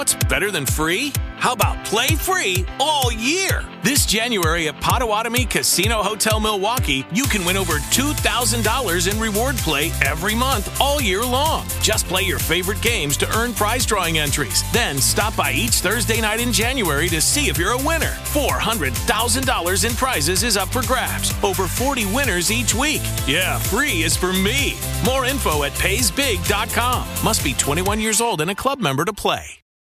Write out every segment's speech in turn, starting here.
What's better than free? How about play free all year? This January at Potawatomi Casino Hotel Milwaukee, you can win over $2,000 in reward play every month all year long. Just play your favorite games to earn prize drawing entries. Then stop by each Thursday night in January to see if you're a winner. $400,000 in prizes is up for grabs. Over 40 winners each week. Yeah, free is for me. More info at paysbig.com. Must be 21 years old and a club member to play.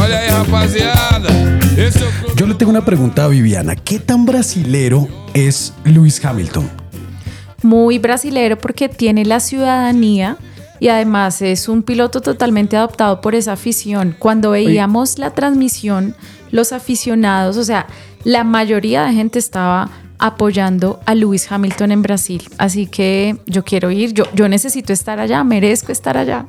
Olha aí, rapaziada. Esse é o clube Yo le tengo una pregunta a Viviana. ¿Qué tan brasilero es Lewis Hamilton? muy brasilero porque tiene la ciudadanía y además es un piloto totalmente adoptado por esa afición. Cuando veíamos la transmisión, los aficionados, o sea, la mayoría de gente estaba apoyando a Lewis Hamilton en Brasil. Así que yo quiero ir, yo, yo necesito estar allá, merezco estar allá.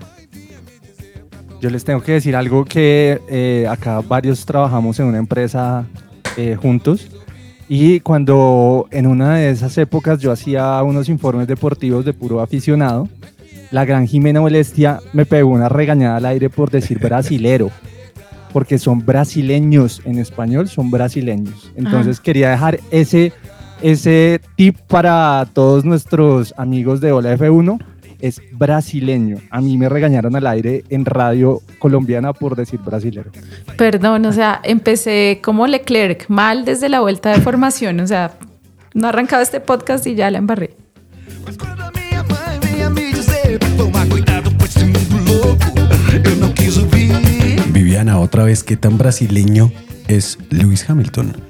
Yo les tengo que decir algo que eh, acá varios trabajamos en una empresa eh, juntos y cuando en una de esas épocas yo hacía unos informes deportivos de puro aficionado, la gran Jimena Molestia me pegó una regañada al aire por decir brasilero, porque son brasileños en español, son brasileños. Entonces quería dejar ese, ese tip para todos nuestros amigos de Hola F1 es brasileño. A mí me regañaron al aire en radio colombiana por decir brasilero. Perdón, o sea, empecé como Leclerc, mal desde la vuelta de formación, o sea, no arrancaba este podcast y ya la embarré. Viviana, otra vez, ¿qué tan brasileño es Lewis Hamilton?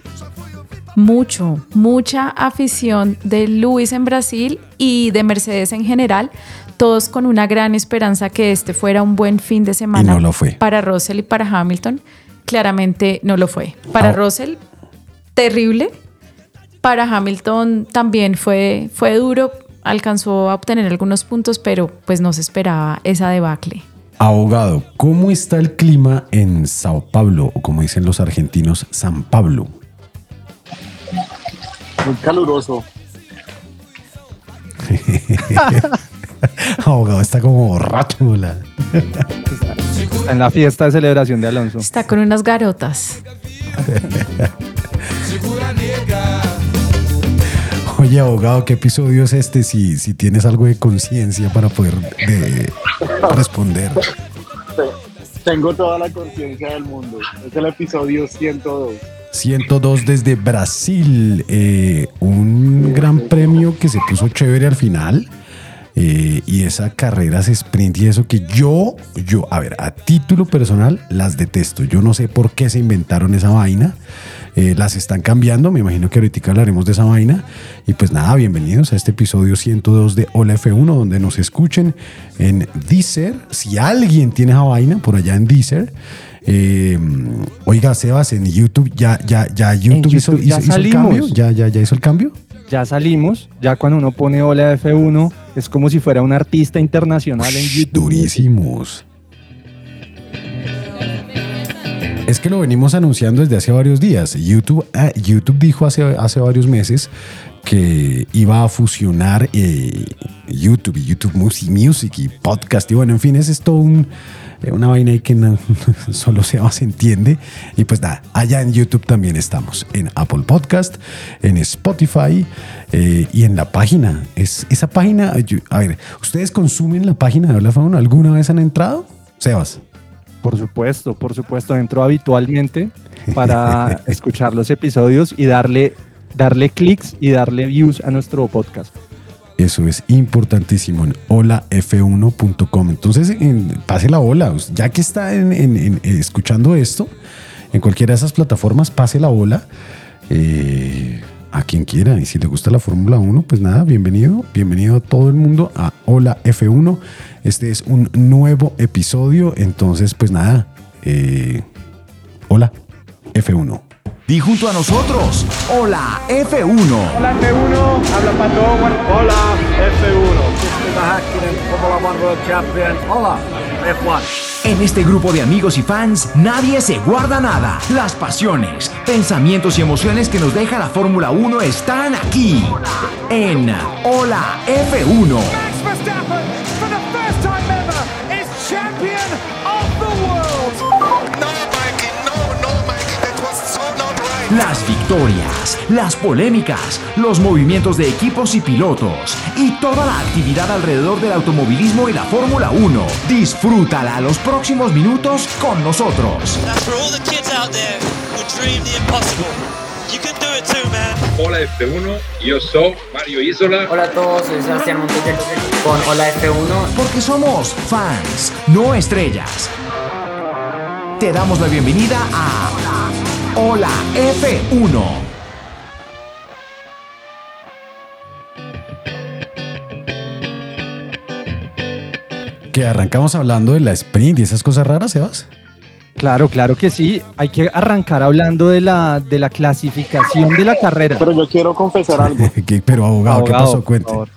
Mucho, mucha afición de Luis en Brasil y de Mercedes en general, todos con una gran esperanza que este fuera un buen fin de semana Y no lo fue. para Russell y para Hamilton. Claramente no lo fue. Para Ah. Russell, terrible. Para Hamilton también fue, fue duro, alcanzó a obtener algunos puntos, pero pues no se esperaba esa debacle. Abogado, ¿cómo está el clima en Sao Paulo o como dicen los argentinos, San Pablo? Muy caluroso. Abogado, está como borracho. la- Está en la fiesta de celebración de Alonso. Está con unas garotas. Oye, abogado, ¿qué episodio es este? Si, si tienes algo de conciencia para poder de- responder. Te- Tengo toda la conciencia del mundo. Es el episodio 102. 102 desde Brasil, eh, un gran premio que se puso chévere al final. eh, y esa carreras sprint y eso que yo, yo, a ver, a título personal las detesto. Yo no sé por qué se inventaron esa vaina. Eh, las están cambiando, me imagino que ahorita hablaremos de esa vaina. Y pues nada, bienvenidos a este episodio 102 de Hola F1, donde nos escuchen en Deezer. Si alguien tiene esa vaina por allá en Deezer, eh, oiga, Sebas, en YouTube ya, ya, ya YouTube, hizo, YouTube ya hizo- hizo el salimos. cambio. Ya, ya, ya hizo el cambio. Ya salimos, ya cuando uno pone Hola F1 es como si fuera un artista internacional en YouTube. Durísimos. Es que lo venimos anunciando desde hace varios días. YouTube, ah, YouTube dijo hace, hace varios meses que iba a fusionar eh, YouTube y YouTube Music, y podcast. Y bueno, en fin, es todo eh, una vaina ahí que solo se, se entiende. Y pues nada, allá en YouTube también estamos. En Apple Podcast, en Spotify eh, y en la página. Es, esa página, a ver, ¿ustedes consumen la página de Habla Fauna? ¿Alguna vez han entrado? Sebas. Por supuesto, por supuesto, entro habitualmente para escuchar los episodios y darle, darle clics y darle views a nuestro podcast. Eso es importantísimo en holaf1.com. Entonces, en- pase la ola. Ya que está en- escuchando esto, en cualquiera de esas plataformas, pase la ola. Eh, a, quien quiera. Y si le gusta la Fórmula 1, pues nada, bienvenido. Bienvenido a todo el mundo a Hola F1. Este es un nuevo episodio. Entonces, pues nada, eh, Hola F1. Di junto a nosotros, hola F1. Hola F1, habla Pato. Hola F1. Mr. Hakkinen, Formula One World Champion. Hola F1. En este grupo de amigos y fans, nadie se guarda nada. Las pasiones, pensamientos y emociones que nos deja la Fórmula 1 están aquí. En Hola F1. Las victorias, las polémicas, los movimientos de equipos y pilotos y toda la actividad alrededor del automovilismo y la Fórmula 1. Disfrútala los próximos minutos con nosotros. Hola F1, yo soy Mario Isola. Hola a todos, soy Sebastián Montoya con Hola F1. Porque somos fans, no estrellas. Te damos la bienvenida a Hola F1. Que arrancamos hablando de la sprint y esas cosas raras, Sebas. Claro, claro que sí. Hay que arrancar hablando de la, de la clasificación de la carrera. Pero yo quiero confesar algo. ¿Qué- Pero abogado, ¿qué Abogado, pasó? por Cuente.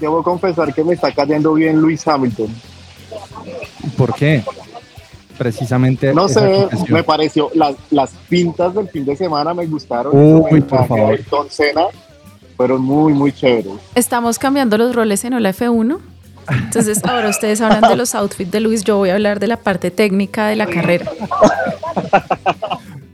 Debo confesar que me está cayendo bien Luis Hamilton. ¿Por qué? Precisamente. No sé, me pareció, las, las pintas del fin de semana me gustaron. Uy, por favor. de Ayrton Senna fueron muy, muy chéveres. Estamos cambiando los roles en Hola F1. Entonces, ahora ustedes hablan de los outfits de Luis, yo voy a hablar de la parte técnica de la carrera.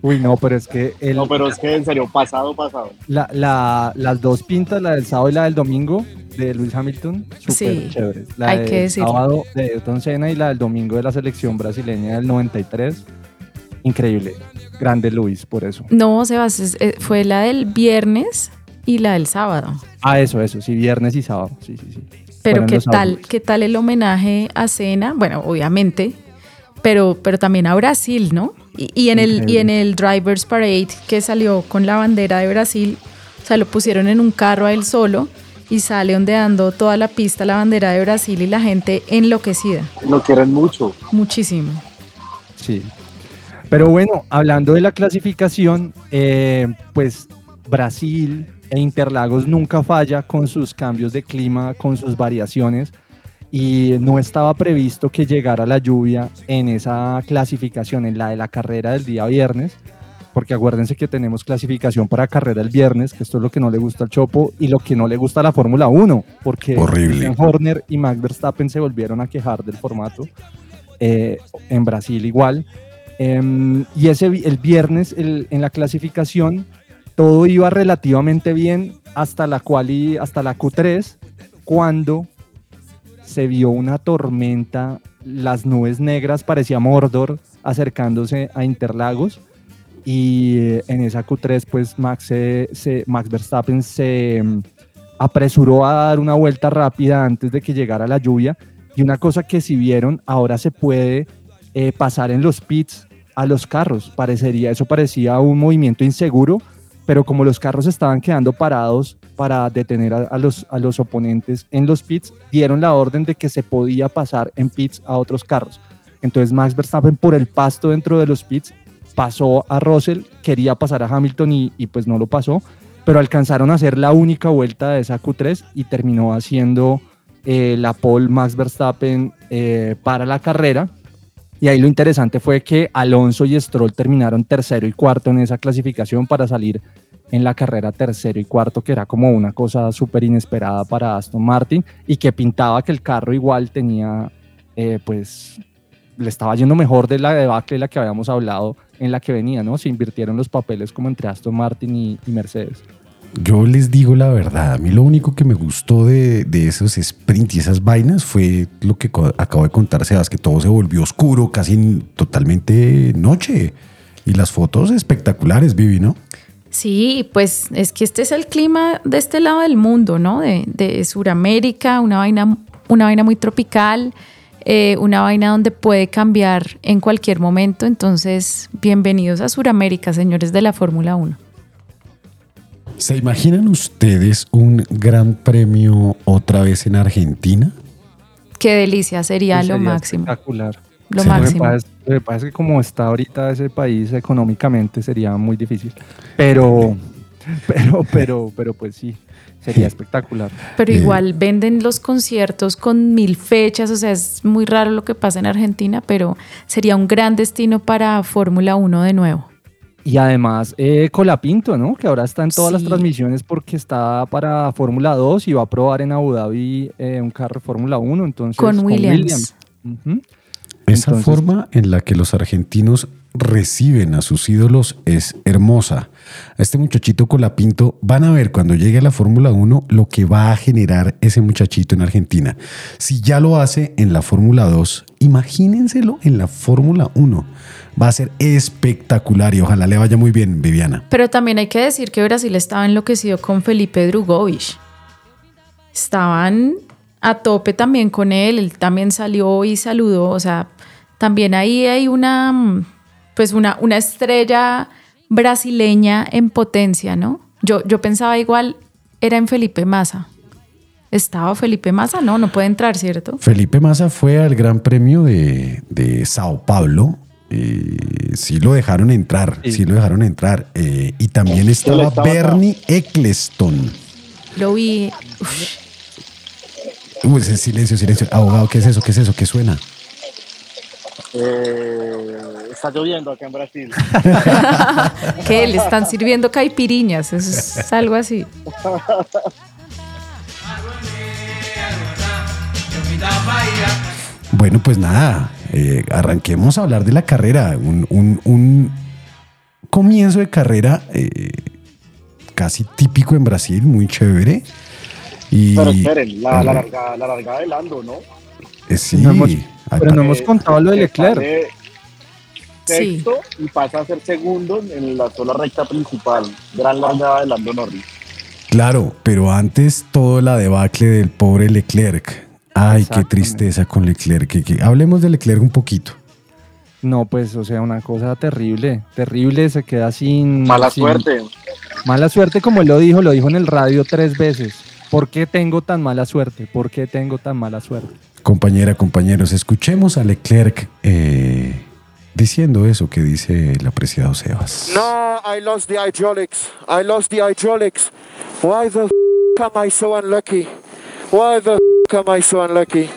Uy, no, pero es que el, No, pero es que en serio, pasado, pasado. la, la- las dos pintas, la del sábado y la del domingo de Luis Hamilton, súper Sí, chéveres. La hay que decirlo. sábado de Ayrton Senna y la del domingo de la selección brasileña del 93. Increíble. Grande Luis, por eso. No, Sebas, eh, fue la del viernes y la del sábado. Ah, eso, eso, sí, viernes y sábado. Sí, sí, sí. Pero Fueron qué tal, qué tal el homenaje a Cena, bueno, obviamente, pero, pero también a Brasil, ¿no? Y, y en el, y en el Drivers Parade que salió con la bandera de Brasil, o sea, lo pusieron en un carro a él solo y sale ondeando toda la pista la bandera de Brasil y la gente enloquecida, Lo quieren mucho. muchísimo. Sí. Pero bueno, hablando de la clasificación, eh, pues Brasil e Interlagos nunca falla con sus cambios de clima, con sus variaciones. Y no estaba previsto que llegara la lluvia en esa clasificación, en la de la carrera del día viernes, porque acuérdense que tenemos clasificación para carrera el viernes, que esto es lo que no le gusta al Chopo y lo que no le gusta a la Fórmula 1, porque Horrible. Horner y Max Verstappen se volvieron a quejar del formato. eh, en Brasil igual. Em, y ese, el viernes el- en la clasificación todo iba relativamente bien hasta la quali, hasta la Q3, cuando se vio una tormenta, las nubes negras, parecía Mordor acercándose a Interlagos. Y eh, en esa Q3, pues Max, Max Verstappen se mm, apresuró a dar una vuelta rápida antes de que llegara la lluvia. Y una cosa que si vieron, ahora se puede eh, pasar en los pits a los carros. Parecería, eso parecía un movimiento inseguro, pero como los carros estaban quedando parados para detener a, a los, a los oponentes en los pits, dieron la orden de que se podía pasar en pits a otros carros. Entonces Max Verstappen por el pasto dentro de los pits pasó a Russell, quería pasar a Hamilton y, y pues no lo pasó, pero alcanzaron a hacer la única vuelta de esa Q3 y terminó haciendo eh, la pole Max Verstappen eh, para la carrera. Y ahí lo interesante fue que Alonso y Stroll terminaron tercero y cuarto en esa clasificación para salir en la carrera tercero y cuarto, que era como una cosa súper inesperada para Aston Martin y que pintaba que el carro igual tenía, eh, pues, le estaba yendo mejor de la debacle de la que habíamos hablado en la que venía, ¿no? Se invirtieron los papeles como entre Aston Martin y, y Mercedes. Yo les digo la verdad, a mí lo único que me gustó de, de esos sprints y esas vainas fue lo que acabo de contar, Sebas, que todo se volvió oscuro, casi totalmente noche. Y las fotos espectaculares, Vivi, ¿no? Sí, pues es que este es el clima de este lado del mundo, ¿no? De, de Sudamérica, una vaina, una vaina muy tropical, eh, una vaina donde puede cambiar en cualquier momento. Entonces, bienvenidos a Sudamérica, señores de la Fórmula 1. ¿Se imaginan ustedes un gran premio otra vez en Argentina? Qué delicia, sería lo máximo. Espectacular. Lo Sí, máximo. Lo que, pasa, es- lo que pasa es que como está ahorita ese país económicamente sería muy difícil. Pero, pero, pero, pero pues sí, sería espectacular. Pero Eh, igual venden los conciertos con mil fechas, o sea, es muy raro lo que pasa en Argentina, pero sería un gran destino para Fórmula 1 de nuevo. Y además eh, Colapinto, ¿no? Que ahora está en todas las transmisiones porque está para Fórmula 2 y va a probar en Abu Dhabi eh, un carro Fórmula 1. Entonces, Con Williams. Esa Entonces- forma en la que los argentinos reciben a sus ídolos es hermosa. Este muchachito Colapinto van a ver cuando llegue a la Fórmula 1 lo que va a generar ese muchachito en Argentina. Si ya lo hace en la Fórmula 2, imagínenselo en la Fórmula 1. Va a ser espectacular y ojalá le vaya muy bien, Viviana. Pero también hay que decir que Brasil estaba enloquecido con Felipe Drugovich. Estaban a tope también con él, él también salió y saludó, o sea, también ahí hay una, pues una, una estrella brasileña en potencia, ¿no? Yo, yo pensaba igual, era en Felipe Massa. ¿Estaba Felipe Massa? No, no puede entrar, ¿cierto? Felipe Massa fue al Gran Premio de, de Sao Paulo. eh, sí lo dejaron entrar, sí, lo dejaron entrar. eh, y también estaba estaba acá. Bernie Eccleston. Lo vi. uf, Uy, ese silencio, silencio. Abogado, ¿qué es eso? ¿Qué es eso? ¿Qué suena? Eh, está lloviendo acá en Brasil. que le están sirviendo caipiriñas, eso es algo así. Bueno, pues nada, eh, arranquemos a hablar de la carrera. Un, un- un comienzo de carrera eh, casi típico en Brasil, muy chévere. Y, Pero esperen, la, la, eh, larga, la largada de Lando, ¿no? eh, sí, No hemos- al pero no hemos contado lo de Leclerc. Sí. Sexto y pasa a ser segundo en la sola recta principal. Gran largada de Lando Norris. Claro, pero antes todo la debacle del pobre Leclerc. Ay, qué tristeza con Leclerc. que- que- hablemos de Leclerc un poquito. No, pues, o sea, una cosa terrible, terrible, se queda sin... Mala sin- suerte. Mala suerte, como él lo dijo, lo dijo en el radio tres veces. ¿Por qué tengo tan mala suerte? ¿Por qué tengo tan mala suerte? Compañera, compañeros, escuchemos a Leclerc eh, diciendo eso que dice el apreciado Sebas. No, I lost the hydraulics. I lost the hydraulics. Why the f- am I so unlucky? Why the f- am I so unlucky?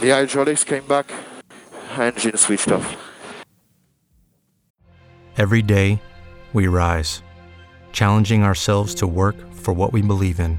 The hydraulics came back. Engine switched off. Every day, we rise, challenging ourselves to work for what we believe in.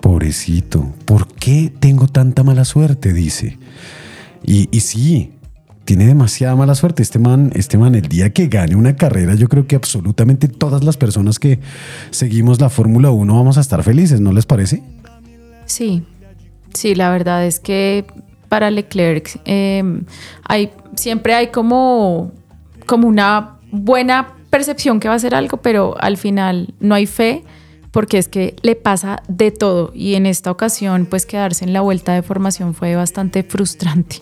Pobrecito, ¿por qué tengo tanta mala suerte? Dice. Y, sí, tiene demasiada mala suerte. Este man, este man, el día que gane una carrera, yo creo que absolutamente todas las personas que seguimos la Fórmula 1 vamos a estar felices, ¿no les parece? Sí, sí, la verdad es que para Leclerc eh, hay, siempre hay como, como una buena percepción que va a ser algo, pero al final no hay fe porque es que le pasa de todo y en esta ocasión pues quedarse en la vuelta de formación fue bastante frustrante.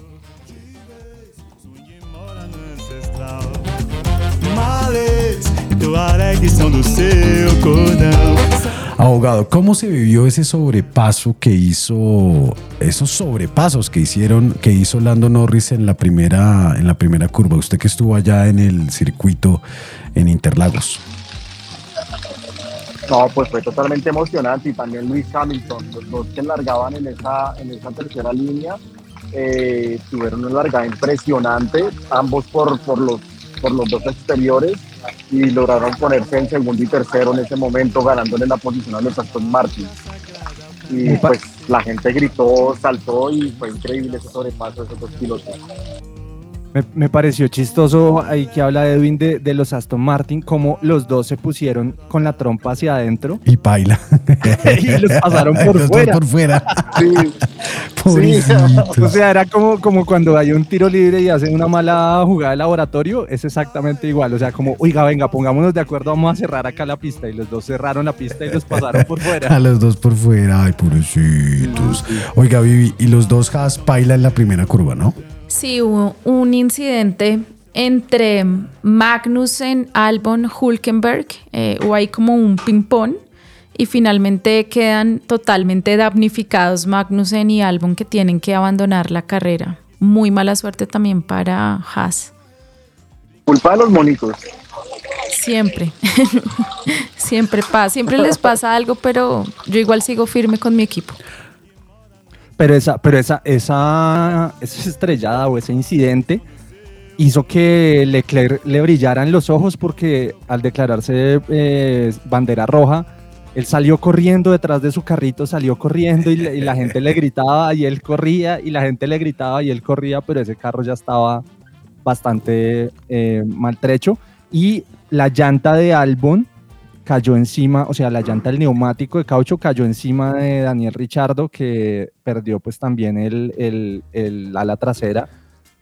Abogado, ¿cómo se vivió ese sobrepaso que hizo, esos sobrepasos que hicieron, que hizo Lando Norris en la primera, en la primera curva? Usted que estuvo allá en el circuito en Interlagos. No, pues fue totalmente emocionante y también Luis Hamilton, los dos que largaban en esa, en esa tercera línea, eh, tuvieron una largada impresionante, ambos por, por, los, por los dos exteriores y lograron ponerse en segundo y tercero en ese momento, ganándole la posición a los Aston Martin. Y pues la gente gritó, saltó y fue increíble ese sobrepaso de esos dos pilotos. Me, me pareció chistoso ahí que habla Edwin de, de los Aston Martin, como los dos se pusieron con la trompa hacia adentro Y paila. y los pasaron por Los dos fuera. por fuera. Sí. O sea, era como, como cuando hay un tiro libre y hacen una mala jugada de laboratorio, es exactamente igual. O sea, como, oiga, venga, pongámonos de acuerdo, vamos a cerrar acá la pista. Y los dos cerraron la pista y los pasaron por A fuera. los dos por fuera. Ay, pobrecitos. Oiga, Vivi, y los dos Haas paila en la primera curva, ¿no? Sí, hubo un incidente entre Magnussen, Albon, Hulkenberg. eh, hubo ahí como un ping-pong y finalmente quedan totalmente damnificados Magnussen y Albon que tienen que abandonar la carrera. Muy mala suerte también para Haas. culpa de los monicos. Siempre. siempre pasa, siempre les pasa algo, pero yo igual sigo firme con mi equipo. Pero esa, pero esa, esa, esa estrellada o ese incidente hizo que Leclerc le brillaran los ojos porque al declararse eh, bandera roja, él salió corriendo detrás de su carrito, salió corriendo y, la gente le gritaba y él corría y la gente le gritaba y él corría, pero ese carro ya estaba bastante eh, maltrecho. Y la llanta de Albon cayó encima, o sea, la llanta del neumático de caucho cayó encima de Daniel Richardo, que perdió pues también el, el, ala trasera.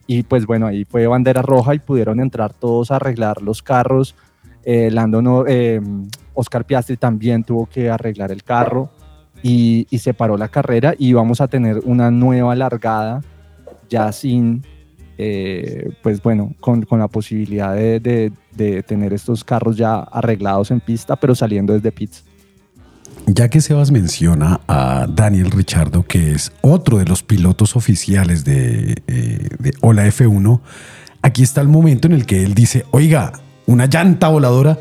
Y pues bueno, ahí fue bandera roja y pudieron entrar todos a arreglar los carros. Eh, Lando no- eh, Oscar Piastri también tuvo que arreglar el carro y, y se paró la carrera y vamos a tener una nueva largada ya sin, eh, pues bueno, con, con la posibilidad de, de- de tener estos carros ya arreglados en pista, pero saliendo desde pits. Ya que Sebas menciona a Daniel Richardo, que es otro de los pilotos oficiales de, eh, de Hola F1, aquí está el momento en el que él dice, oiga, una llanta voladora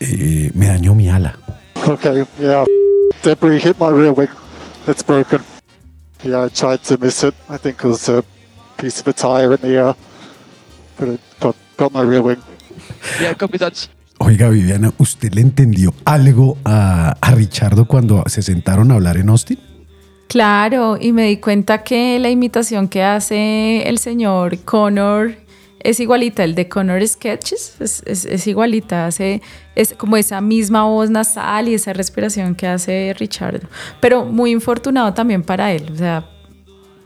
eh, me dañó mi ala. Okay, yeah. Debris hit my rear wing. It's broken. Yeah, I tried to miss it. I think it was a piece of a tire in the air. But it got, got my rear wing. Yeah, copy that. Oiga, Viviana, ¿usted le entendió algo a, a Richardo cuando se sentaron a hablar en Austin? Claro, y me di cuenta que la imitación que hace el señor Connor es igualita, el de Connor Sketches, es, es- es igualita, hace es como esa misma voz nasal y esa respiración que hace Richardo. Pero muy infortunado también para él, o sea,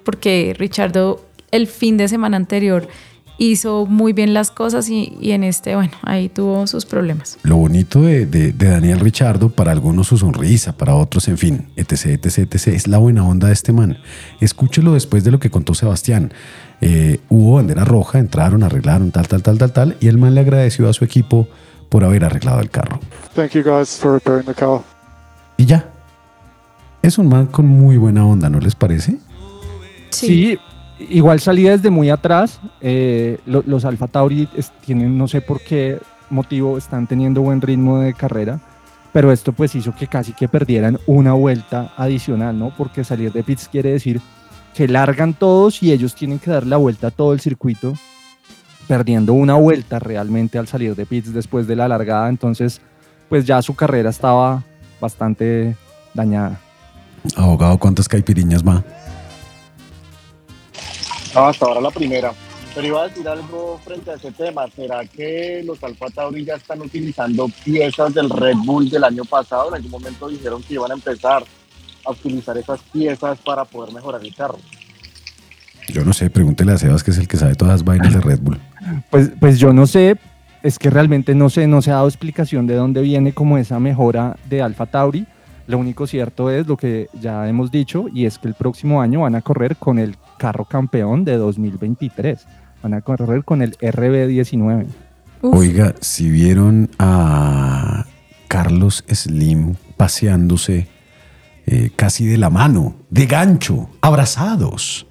porque Richardo el fin de semana anterior hizo muy bien las cosas y, y en este, bueno, ahí tuvo sus problemas. Lo bonito de, de- de Daniel Richardo, para algunos su sonrisa, para otros, en fin, etc, etc, etc, es la buena onda de este man. Escúchelo después de lo que contó Sebastián. Eh, hubo bandera roja, entraron, arreglaron, tal, tal, tal, tal, tal, y el man le agradeció a su equipo por haber arreglado el carro. Thank you guys for repairing the car. Y ya. Es un man con muy buena onda, ¿no les parece? Sí. Igual salía desde muy atrás. eh, lo- los Alfa Tauri tienen, no sé por qué motivo, están teniendo buen ritmo de carrera. Pero esto pues hizo que casi que perdieran una vuelta adicional, ¿no? Porque salir de pits quiere decir que largan todos y ellos tienen que dar la vuelta a todo el circuito, perdiendo una vuelta realmente al salir de pits después de la largada. Entonces, pues ya su carrera estaba bastante dañada. Abogado, ¿cuántas caipiriñas va? No, hasta ahora la primera. Pero iba a decir algo frente a ese tema. ¿Será que los Alfa Tauri ya están utilizando piezas del Red Bull del año pasado? En algún momento dijeron que iban a empezar a utilizar esas piezas para poder mejorar el carro. Yo no sé, pregúntele a Sebas, que es el que sabe todas las vainas de Red Bull. Pues, pues yo no sé, es que realmente no sé, no se ha dado explicación de dónde viene como esa mejora de Alfa Tauri. Lo único cierto es lo que ya hemos dicho y es que el próximo año van a correr con el carro campeón de 2023. Van a correr con el RB19. Oiga, si vieron a Carlos Slim paseándose eh, casi de la mano, de gancho, abrazados,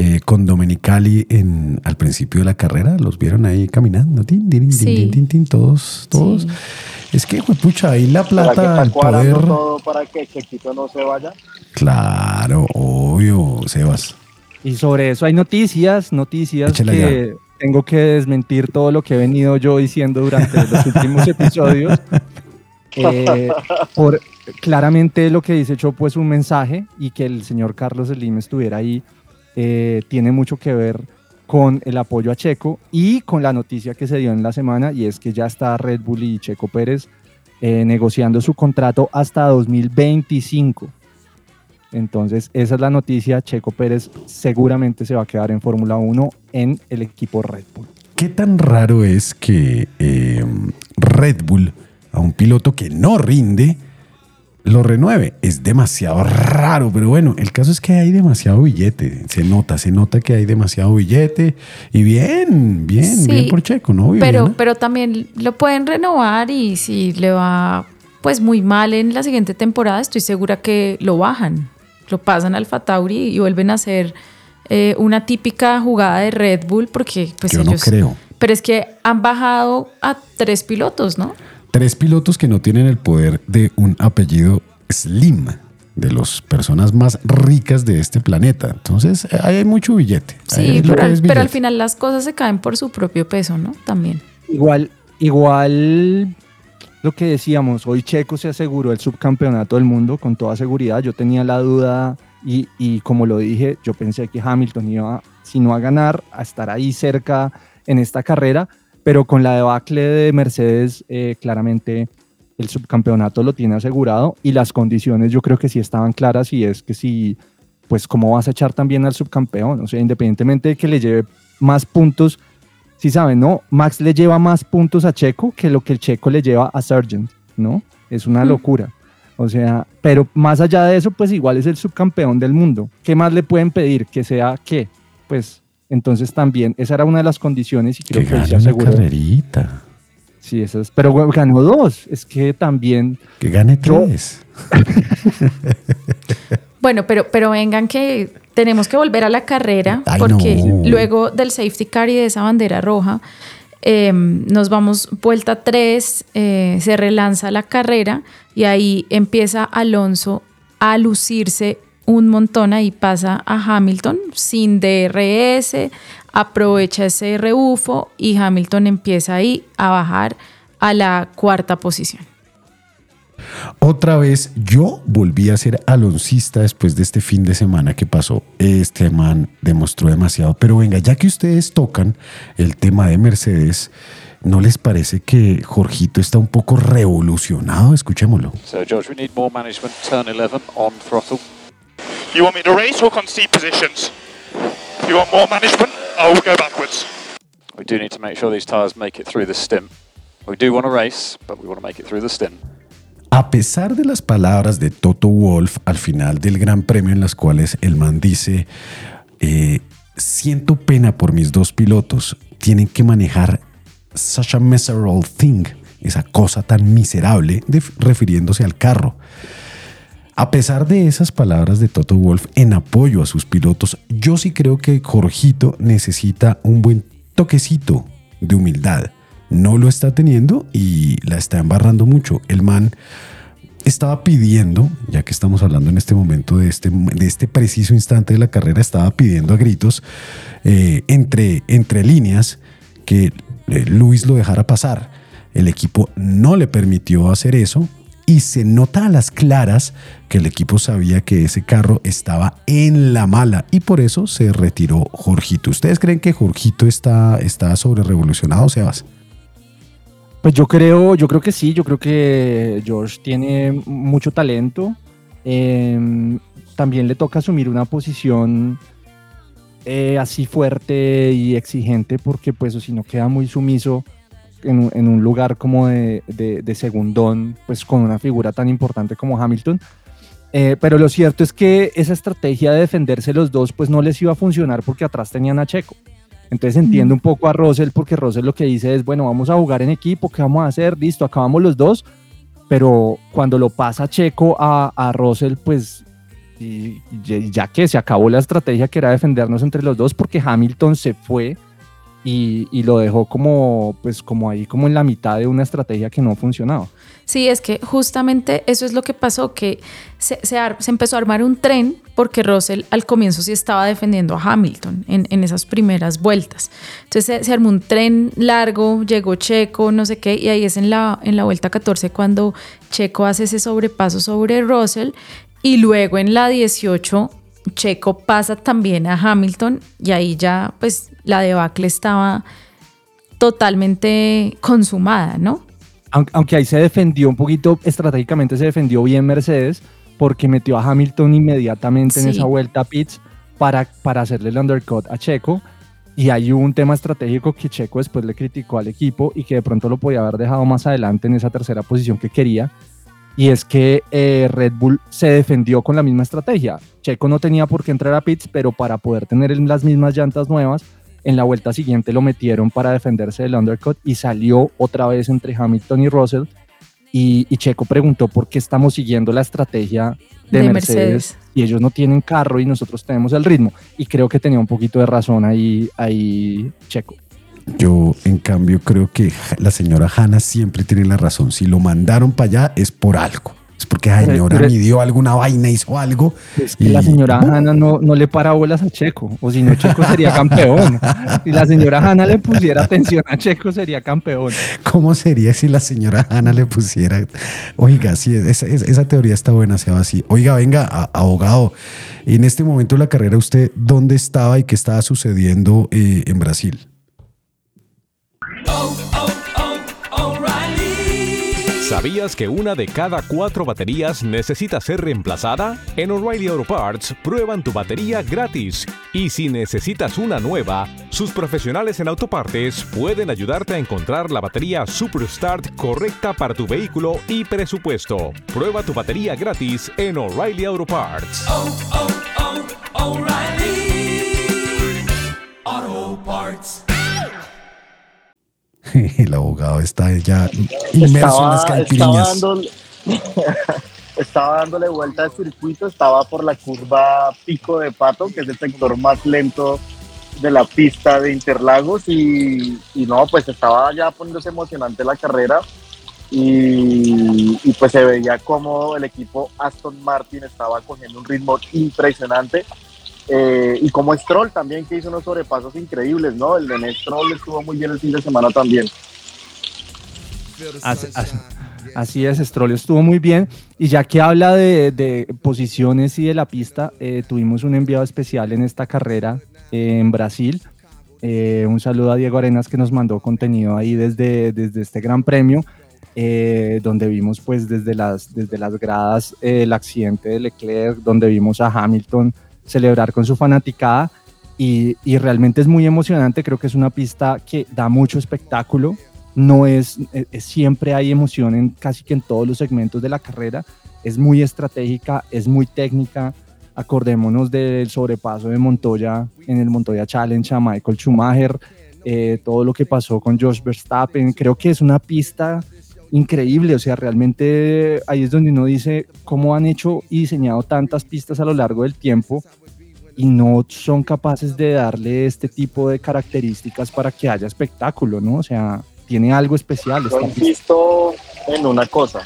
eh, con Domenicali en, al principio de la carrera, los vieron ahí caminando, tin, tin, tin, Sí. tin, tin, tin, todos, todos. Es que, pucha, ahí la ¿Será que plata, el poder. todo para que Chequito no se vaya? Claro, obvio, Sebas. Y sobre eso hay noticias, noticias Échela que tengo que desmentir todo lo que he venido yo diciendo durante los últimos episodios. Eh, por, claramente lo que dice Chopo es un mensaje y que el señor Carlos Slim estuviera ahí eh, tiene mucho que ver con el apoyo a Checo y con la noticia que se dio en la semana y es que ya está Red Bull y Checo Pérez eh, negociando su contrato hasta 2025. Entonces, esa es la noticia. Checo Pérez seguramente se va a quedar en Fórmula 1 en el equipo Red Bull. ¿Qué tan raro es que eh, Red Bull, a un piloto que no rinde, lo renueve? Es demasiado raro, pero bueno, el caso es que hay demasiado billete. Se nota, se nota que hay demasiado billete. Y bien, bien, Sí, bien por Checo, ¿no? Pero, ¿no? pero también lo pueden renovar y si le va pues muy mal en la siguiente temporada, estoy segura que lo bajan, lo pasan al Fatauri y vuelven a hacer eh, una típica jugada de Red Bull porque pues Yo no ellos... creo. Pero es que han bajado a tres pilotos, ¿no? Tres pilotos que no tienen el poder de un apellido Slim, de las personas más ricas de este planeta. Entonces, ahí hay mucho billete. Sí, pero, al- pero final las cosas se caen por su propio peso, ¿no? También. Igual, igual lo que decíamos, hoy Checo se aseguró el subcampeonato del mundo con toda seguridad. Yo tenía la duda y, y como lo dije, yo pensé que Hamilton iba, si no a ganar, a estar ahí cerca en esta carrera, pero con la debacle de Mercedes, eh, claramente el subcampeonato lo tiene asegurado y las condiciones yo creo que sí estaban claras y es que si, pues cómo vas a echar también al subcampeón, o sea, independientemente de que le lleve más puntos, si saben, ¿no? Max le lleva más puntos a Checo que lo que el Checo le lleva a Sargent, ¿no? Es una locura. O sea, pero más allá de eso, pues igual es el subcampeón del mundo. ¿Qué más le pueden pedir? Que sea qué? Pues entonces también, esa era una de las condiciones y creo Que que, se gane una aseguró. carrerita. Sí, eso es. Pero bueno, ganó dos. Es que también. Que gane tres. Bueno, pero, pero vengan que tenemos que volver a la carrera Ay, porque no. luego del safety car y de esa bandera roja eh, nos vamos vuelta 3, se relanza la carrera y ahí empieza Alonso a lucirse un montón, ahí pasa a Hamilton sin DRS, aprovecha ese rebufo y Hamilton empieza ahí a bajar a la cuarta posición. Otra vez yo volví a ser aloncista después de este fin de semana que pasó. Este man demostró demasiado. Pero venga, ya que ustedes tocan el tema de Mercedes, ¿no les parece que Jorgito está un poco revolucionado? Escuchémoslo. So, George, we need more management. Turn 11 on throttle. You want me to race or concede positions? You want more management? I will go backwards. We do need to make sure these tyres make it through the stint. We do want to race, but we want to make it through the stint. A pesar de las palabras de Toto Wolf al final del Gran Premio en las cuales el man dice, eh, siento pena por mis dos pilotos, tienen que manejar such a miserable thing, esa cosa tan miserable, de- refiriéndose al carro. A pesar de esas palabras de Toto Wolf en apoyo a sus pilotos, yo sí creo que Jorgito necesita un buen toquecito de humildad. No lo está teniendo y la está embarrando mucho. El man estaba pidiendo, ya que estamos hablando en este momento de este, de este preciso instante de la carrera, estaba pidiendo a gritos eh, entre, entre líneas que eh, Luis lo dejara pasar. El equipo no le permitió hacer eso y se nota a las claras que el equipo sabía que ese carro estaba en la mala y por eso se retiró Jorgito. ¿Ustedes creen que Jorgito está, está sobre revolucionado, Sebas? Pues yo creo, yo creo que sí, yo creo que George tiene mucho talento. Eh, también le toca asumir una posición eh, así fuerte y exigente, porque pues si no queda muy sumiso en, un- en un lugar como de, de- de segundón, pues con una figura tan importante como Hamilton. Eh, pero lo cierto es que esa estrategia de defenderse los dos, pues no les iba a funcionar porque atrás tenían a Checo. Entonces entiendo un poco a Russell porque Russell lo que dice es, bueno, vamos a jugar en equipo, ¿qué vamos a hacer? Listo, acabamos los dos, pero cuando lo pasa Checo a, a Russell, pues y, y ya que se acabó la estrategia que era defendernos entre los dos porque Hamilton se fue y, y lo dejó como, pues como ahí, como en la mitad de una estrategia que no funcionaba. Sí, es que justamente eso es lo que pasó, que se, se ar- se empezó a armar un tren porque Russell al comienzo sí estaba defendiendo a Hamilton en, en esas primeras vueltas. Entonces se, se armó un tren largo, llegó Checo, no sé qué, y ahí es en la, en la vuelta 14 cuando Checo hace ese sobrepaso sobre Russell y luego en la 18 Checo pasa también a Hamilton y ahí ya pues la debacle estaba totalmente consumada, ¿no? Aunque, ahí se defendió un poquito, estratégicamente se defendió bien Mercedes, porque metió a Hamilton inmediatamente en esa vuelta a pits para, para hacerle el undercut a Checo. Y hay un tema estratégico que Checo después le criticó al equipo y que de pronto lo podía haber dejado más adelante en esa tercera posición que quería. Y es que eh, Red Bull se defendió con la misma estrategia. Checo no tenía por qué entrar a pits, pero para poder tener las mismas llantas nuevas, en la vuelta siguiente lo metieron para defenderse del undercut y salió otra vez entre Hamilton y Russell. Y, y Checo preguntó por qué estamos siguiendo la estrategia de, De Mercedes, Mercedes. y ellos no tienen carro y nosotros tenemos el ritmo. Y creo que tenía un poquito de razón ahí, ahí Checo. Yo, en cambio, creo que la señora Hanna siempre tiene la razón. Si lo mandaron para allá es por algo. Es porque la señora midió alguna vaina, hizo algo. Es que la señora Hanna no, no le para bolas a Checo, o si no, Checo sería campeón. Si la señora Hanna le pusiera atención a Checo, sería campeón. ¿Cómo sería si la señora Hanna le pusiera? Oiga, sí, esa, esa- esa teoría está buena, se va así. Oiga, venga, a- abogado, en este momento de la carrera, ¿usted dónde estaba y qué estaba sucediendo eh, en Brasil? ¿Sabías que una de cada cuatro baterías necesita ser reemplazada? En O'Reilly Auto Parts prueban tu batería gratis. Y si necesitas una nueva, sus profesionales en autopartes pueden ayudarte a encontrar la batería Superstart correcta para tu vehículo y presupuesto. Prueba tu batería gratis en O'Reilly Auto Parts. Auto El abogado está ya inmerso en las estaba, estaba, dándole, estaba dándole vuelta al circuito, estaba por la curva Pico de Pato, que es el sector más lento de la pista de Interlagos y, y no, pues estaba ya poniéndose emocionante la carrera y, y pues se veía como el equipo. Aston Martin estaba cogiendo un ritmo impresionante eh, y como Stroll también que hizo unos sobrepasos increíbles, ¿no? El de Stroll estuvo muy bien el fin de semana también. Así, así- es, Stroll estuvo muy bien. Y ya que habla de, de posiciones y de la pista, eh, tuvimos un enviado especial en esta carrera eh, en Brasil. Eh, un saludo a Diego Arenas que nos mandó contenido ahí desde, desde este gran premio, eh, donde vimos pues desde las, desde las gradas eh, el accidente de Leclerc, donde vimos a Hamilton celebrar con su fanaticada. Y, y realmente es muy emocionante, creo que es una pista que da mucho espectáculo, no es, es- es- siempre hay emoción en casi que en todos los segmentos de la carrera, es muy estratégica, es muy técnica, acordémonos del sobrepaso de Montoya en el Montoya Challenge a Michael Schumacher, eh, todo lo que pasó con Josh Verstappen, creo que es una pista increíble, o sea, realmente ahí es donde uno dice cómo han hecho y diseñado tantas pistas a lo largo del tiempo y no son capaces de darle este tipo de características para que haya espectáculo, ¿no? O sea, tiene algo especial Yo insisto en una cosa,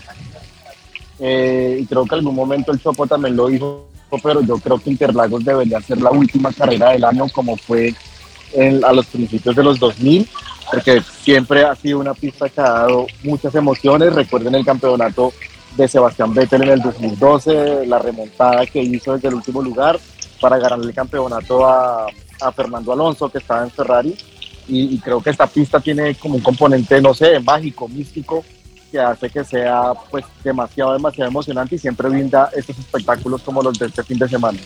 eh, y creo que algún momento el Chopo también lo dijo, pero yo creo que Interlagos debería ser la última carrera del año como fue en- a los principios de los 2000, porque siempre ha sido una pista que ha dado muchas emociones. Recuerden el campeonato de Sebastián Vettel en el 2012, la remontada que hizo desde el último lugar para ganarle el campeonato a, a Fernando Alonso, que estaba en Ferrari. Y, y creo que esta pista tiene como un componente, no sé, mágico, místico, que hace que sea pues demasiado, demasiado emocionante y siempre brinda estos espectáculos como los de este fin de semana.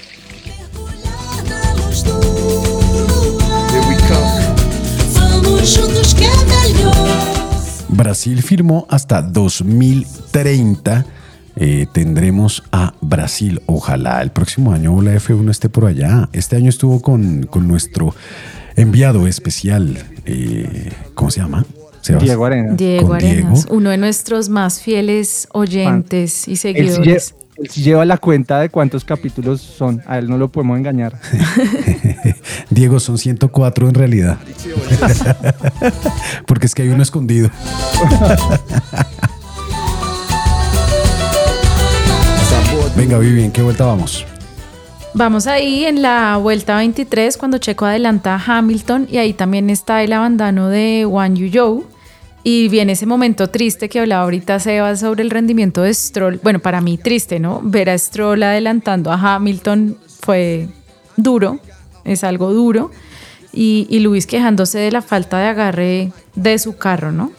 Brasil firmó hasta 2030. Eh, tendremos a Brasil. Ojalá el próximo año la F1 esté por allá. Este año estuvo con, con nuestro enviado especial. eh, ¿Cómo se llama? Sebas. Diego Arenas. Diego Arenas, uno de nuestros más fieles oyentes y seguidores. Él sí lleva la cuenta de cuántos capítulos son, a él no lo podemos engañar. Diego, son 104 en realidad. Porque es que hay uno escondido. Venga, Vivi, ¿en qué vuelta vamos? Vamos ahí en la vuelta 23 cuando Checo adelanta a Hamilton y ahí también está el abandano de Wang Yu Zhou Y viene ese momento triste que hablaba ahorita Sebas sobre el rendimiento de Stroll. Bueno, para mí triste, ¿no? Ver a Stroll adelantando a Hamilton fue duro, es algo duro. Y, y Luis quejándose de la falta de agarre de su carro, ¿no?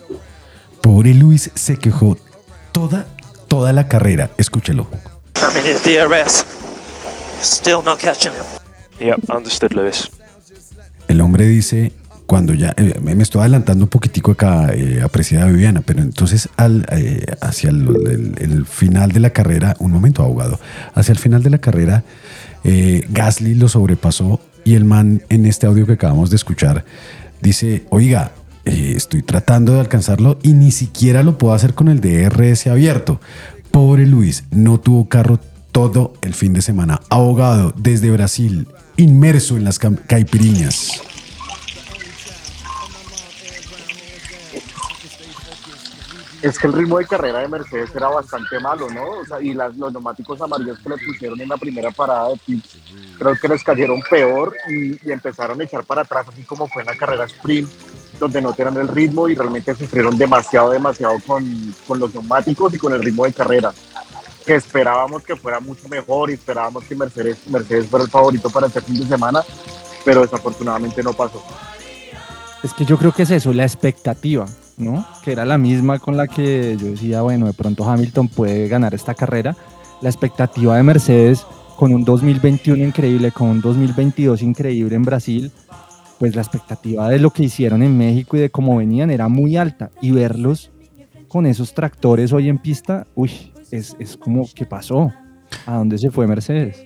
Pobre Luis se quejó toda, toda la carrera. Escúchelo. I mean, his DRS still not catching him. Yep, understood, Lewis. El hombre dice, cuando ya, eh, me estoy adelantando un poquitico acá, eh, apreciada Viviana, pero entonces eh, hacia el, el- final de la carrera, un momento abogado, hacia el final de la carrera, Gasly lo sobrepasó y el man en este audio que acabamos de escuchar dice, oiga, estoy tratando de alcanzarlo y ni siquiera lo puedo hacer con el DRS abierto. Pobre Luis, no tuvo carro todo el fin de semana. Abogado desde Brasil, inmerso en las caipiriñas. Es que el ritmo de carrera de Mercedes era bastante malo, ¿no? O sea, y las, los neumáticos amarillos que le pusieron en la primera parada de pits, creo que les cayeron peor y, empezaron a echar para atrás, así como fue en la carrera sprint, donde no tenían el ritmo y realmente sufrieron demasiado, demasiado con, con los neumáticos y con el ritmo de carrera. Que esperábamos que fuera mucho mejor y esperábamos que Mercedes, Mercedes fuera el favorito para este fin de semana, pero desafortunadamente no pasó. Es que yo creo que es eso, la expectativa, ¿no? Que era la misma con la que yo decía, bueno, de pronto Hamilton puede ganar esta carrera. La expectativa de Mercedes con un 2021 increíble, con un 2022 increíble en Brasil, pues la expectativa de lo que hicieron en México y de cómo venían era muy alta. Y verlos con esos tractores hoy en pista, uy, es, es como, ¿qué pasó? ¿A dónde se fue Mercedes?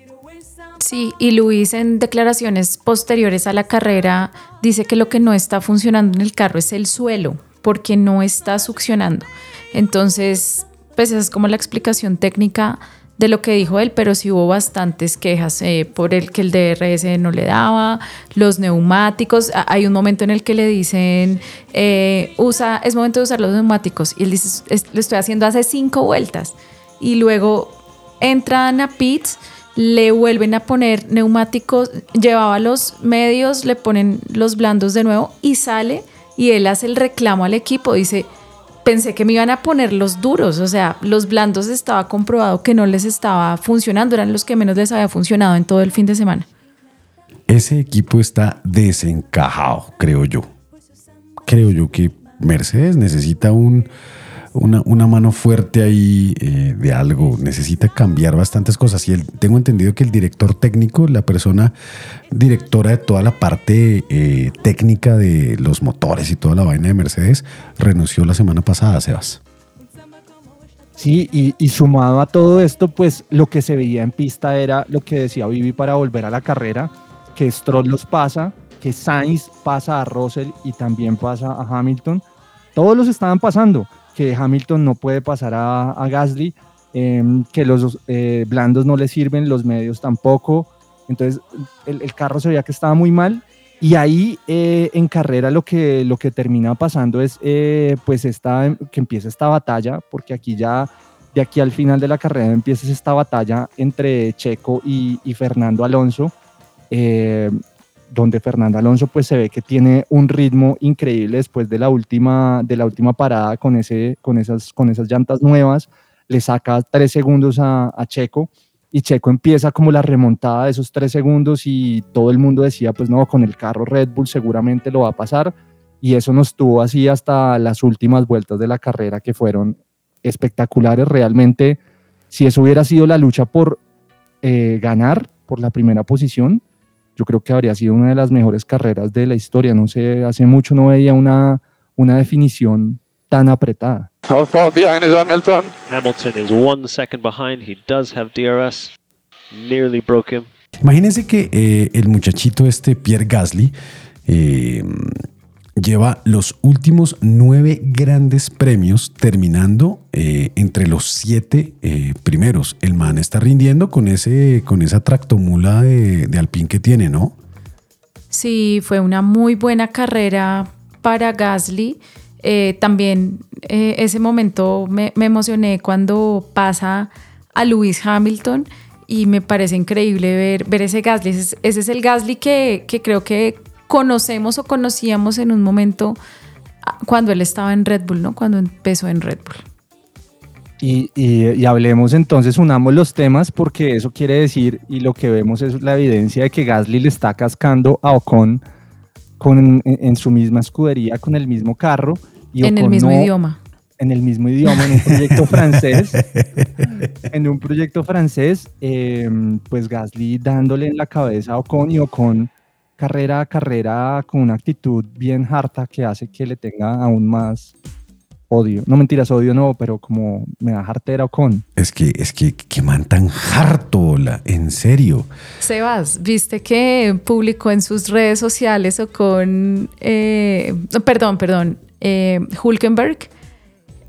Sí, y Luis en declaraciones posteriores a la carrera dice que lo que no está funcionando en el carro es el suelo, porque no está succionando. Entonces, pues esa es como la explicación técnica de lo que dijo él, pero sí hubo bastantes quejas eh, por el que el DRS no le daba, los neumáticos. Hay un momento en el que le dicen, eh, usa, es momento de usar los neumáticos, y él dice, "Es- lo estoy haciendo hace cinco vueltas. Y luego entran a pits, le vuelven a poner neumáticos, llevaba los medios, le ponen los blandos de nuevo y sale y él hace el reclamo al equipo, dice, pensé que me iban a poner los duros, o sea, los blandos estaba comprobado que no les estaba funcionando, eran los que menos les había funcionado en todo el fin de semana. Ese equipo está desencajado, creo yo. Creo yo que Mercedes necesita un, una, una mano fuerte ahí eh, de algo, necesita cambiar bastantes cosas. Y el- tengo entendido que el director técnico, la persona directora de toda la parte eh, técnica de los motores y toda la vaina de Mercedes, renunció la semana pasada, Sebas. Sí, y, y sumado a todo esto, pues lo que se veía en pista era lo que decía Vivi para volver a la carrera, que Stroll los pasa, que Sainz pasa a Russell y también pasa a Hamilton. Todos los estaban pasando, que Hamilton no puede pasar a, Gasly, em, que los eh, blandos no le sirven, los medios tampoco. Entonces el, carro se veía que estaba muy mal y ahí eh, en carrera lo que, lo que termina pasando es eh, pues esta, que empieza esta batalla, porque aquí ya de aquí al final de la carrera empieza esta batalla entre Checo y, y Fernando Alonso, eh, donde Fernando Alonso pues se ve que tiene un ritmo increíble después de la última, de la última parada con, ese, con, esas, con esas llantas nuevas, le saca tres segundos a, Checo y Checo empieza como la remontada de esos tres segundos y todo el mundo decía, pues no, con el carro Red Bull seguramente lo va a pasar y eso nos tuvo así hasta las últimas vueltas de la carrera que fueron espectaculares. Realmente, si eso hubiera sido la lucha por eh, ganar, por la primera posición, yo creo que habría sido una de las mejores carreras de la historia. No sé, hace mucho no veía una, una definición tan apretada. How far behind is Hamilton? Hamilton is one second behind. He does have DRS. Nearly broke him. Imagínense que eh, el muchachito este, Pierre Gasly, eh, lleva los últimos nueve grandes premios terminando eh, entre los siete eh, primeros. El man está rindiendo con, ese, con esa tractomula de, de Alpine que tiene, ¿no? Sí, fue una muy buena carrera para Gasly. Eh, también ese momento me, emocioné cuando pasa a Lewis Hamilton y me parece increíble ver, ese Gasly. Ese es, el Gasly que creo que conocemos o conocíamos en un momento a- cuando él estaba en Red Bull, ¿no? Cuando empezó en Red Bull. Y, y- y hablemos entonces, unamos los temas, porque eso quiere decir, y lo que vemos es la evidencia de que Gasly le está cascando a Ocon con, en, en su misma escudería, con el mismo carro. Y en el mismo no- idioma. En el mismo idioma, en un proyecto francés. En un proyecto francés, eh, pues Gasly dándole en la cabeza a Ocon y Ocon carrera a carrera con una actitud bien harta que hace que le tenga aún más odio. No mentiras, odio no, pero como me da hartera Ocon. Es que, es que, qué man tan harto, la, en serio. Sebas, viste que publicó en sus redes sociales o con, eh, perdón, perdón, eh, Hulkenberg,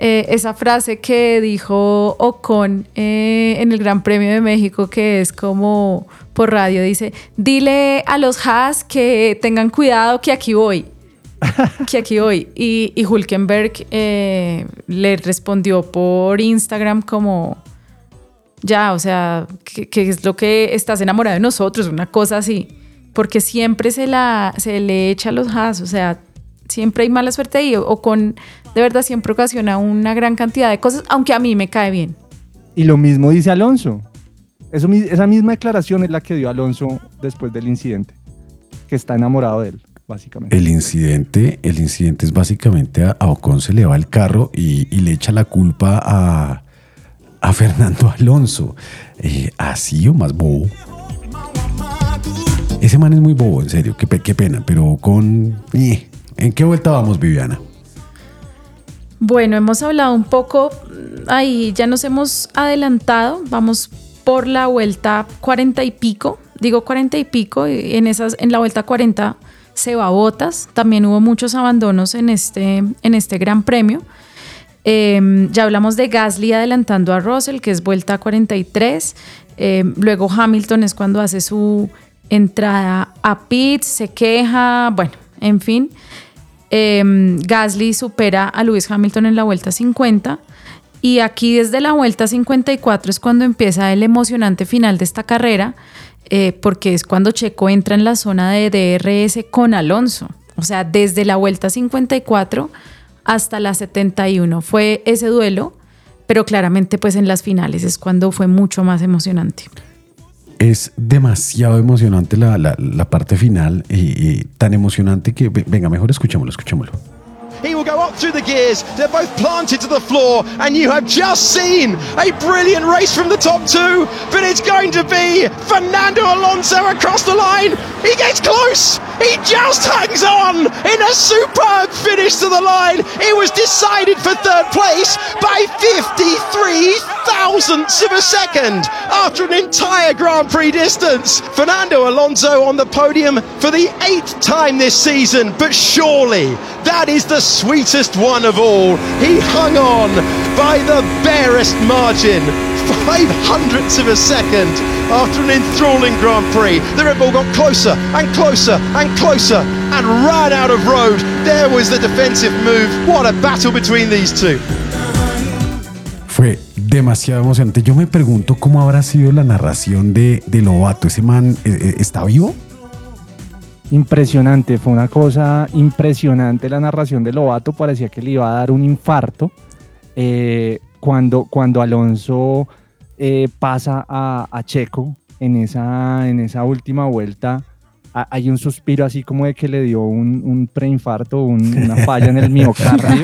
eh, esa frase que dijo Ocon eh, en el Gran Premio de México, que es como por radio, dice, dile a los Haas que tengan cuidado que aquí voy. que aquí voy. Y, Hulkenberg eh, le respondió por Instagram como, ya, o sea, que, que es lo que estás enamorado de nosotros, una cosa así. Porque siempre se, la, se le echa a los Haas, o sea, siempre hay mala suerte ahí. O, con, de verdad, siempre ocasiona una gran cantidad de cosas, aunque a mí me cae bien. Y lo mismo dice Alonso. Eso, esa misma declaración es la que dio Alonso después del incidente, que está enamorado de él, básicamente. El incidente, el incidente es básicamente a, a Ocon se le va el carro y, y le echa la culpa a, a Fernando Alonso. Eh, así o más bobo. Ese man es muy bobo, en serio, qué, pe- qué pena, pero con... eh, ¿En qué vuelta vamos, Viviana? Bueno, hemos hablado un poco, mm, ahí ya nos hemos adelantado, vamos por la vuelta 40 y pico, digo 40 y pico, y en, esas, en la vuelta 40 se va Botas, también hubo muchos abandonos en este, en este gran premio. Eh, ya hablamos de Gasly adelantando a Russell, que es vuelta 43. Eh, luego Hamilton es cuando hace su entrada a pits, se queja, bueno, en fin. Eh, Gasly supera a Lewis Hamilton en la vuelta 50. Y aquí desde la vuelta 54 es cuando empieza el emocionante final de esta carrera, eh, porque es cuando Checo entra en la zona de DRS con Alonso. O sea, desde la vuelta 54 hasta la 71 fue ese duelo, pero claramente pues en las finales es cuando fue mucho más emocionante. Es demasiado emocionante la, la- la parte final, y, y tan emocionante que, ve- venga, mejor escuchémoslo, escuchémoslo. He will go up through the gears. They're both planted to the floor, and you have just seen a brilliant race from the top two. But it's going to be Fernando Alonso across the line. He gets close. He just hangs on in a superb finish to the line. It was decided for third place by 53 thousandths of a second after an entire Grand Prix distance. Fernando Alonso on the podium for the eighth time this season, but surely that is the sweetest one of all. He hung on by the barest margin, five hundredths of a second after an enthralling Grand Prix. The Red Bull got closer and closer and closer and ran out of road. There was the defensive move. What a battle between these two. Fue demasiado emocionante. Yo me pregunto cómo habrá sido la narración de, de Lobato. ¿Ese man eh, eh, está vivo? Impresionante, fue una cosa impresionante la narración de Lobato, parecía que le iba a dar un infarto eh, cuando, cuando Alonso eh, pasa a, a Checo en esa, en esa última vuelta. ha- Hay un suspiro así como de que le dio un, un preinfarto, un- una falla en el miocardio,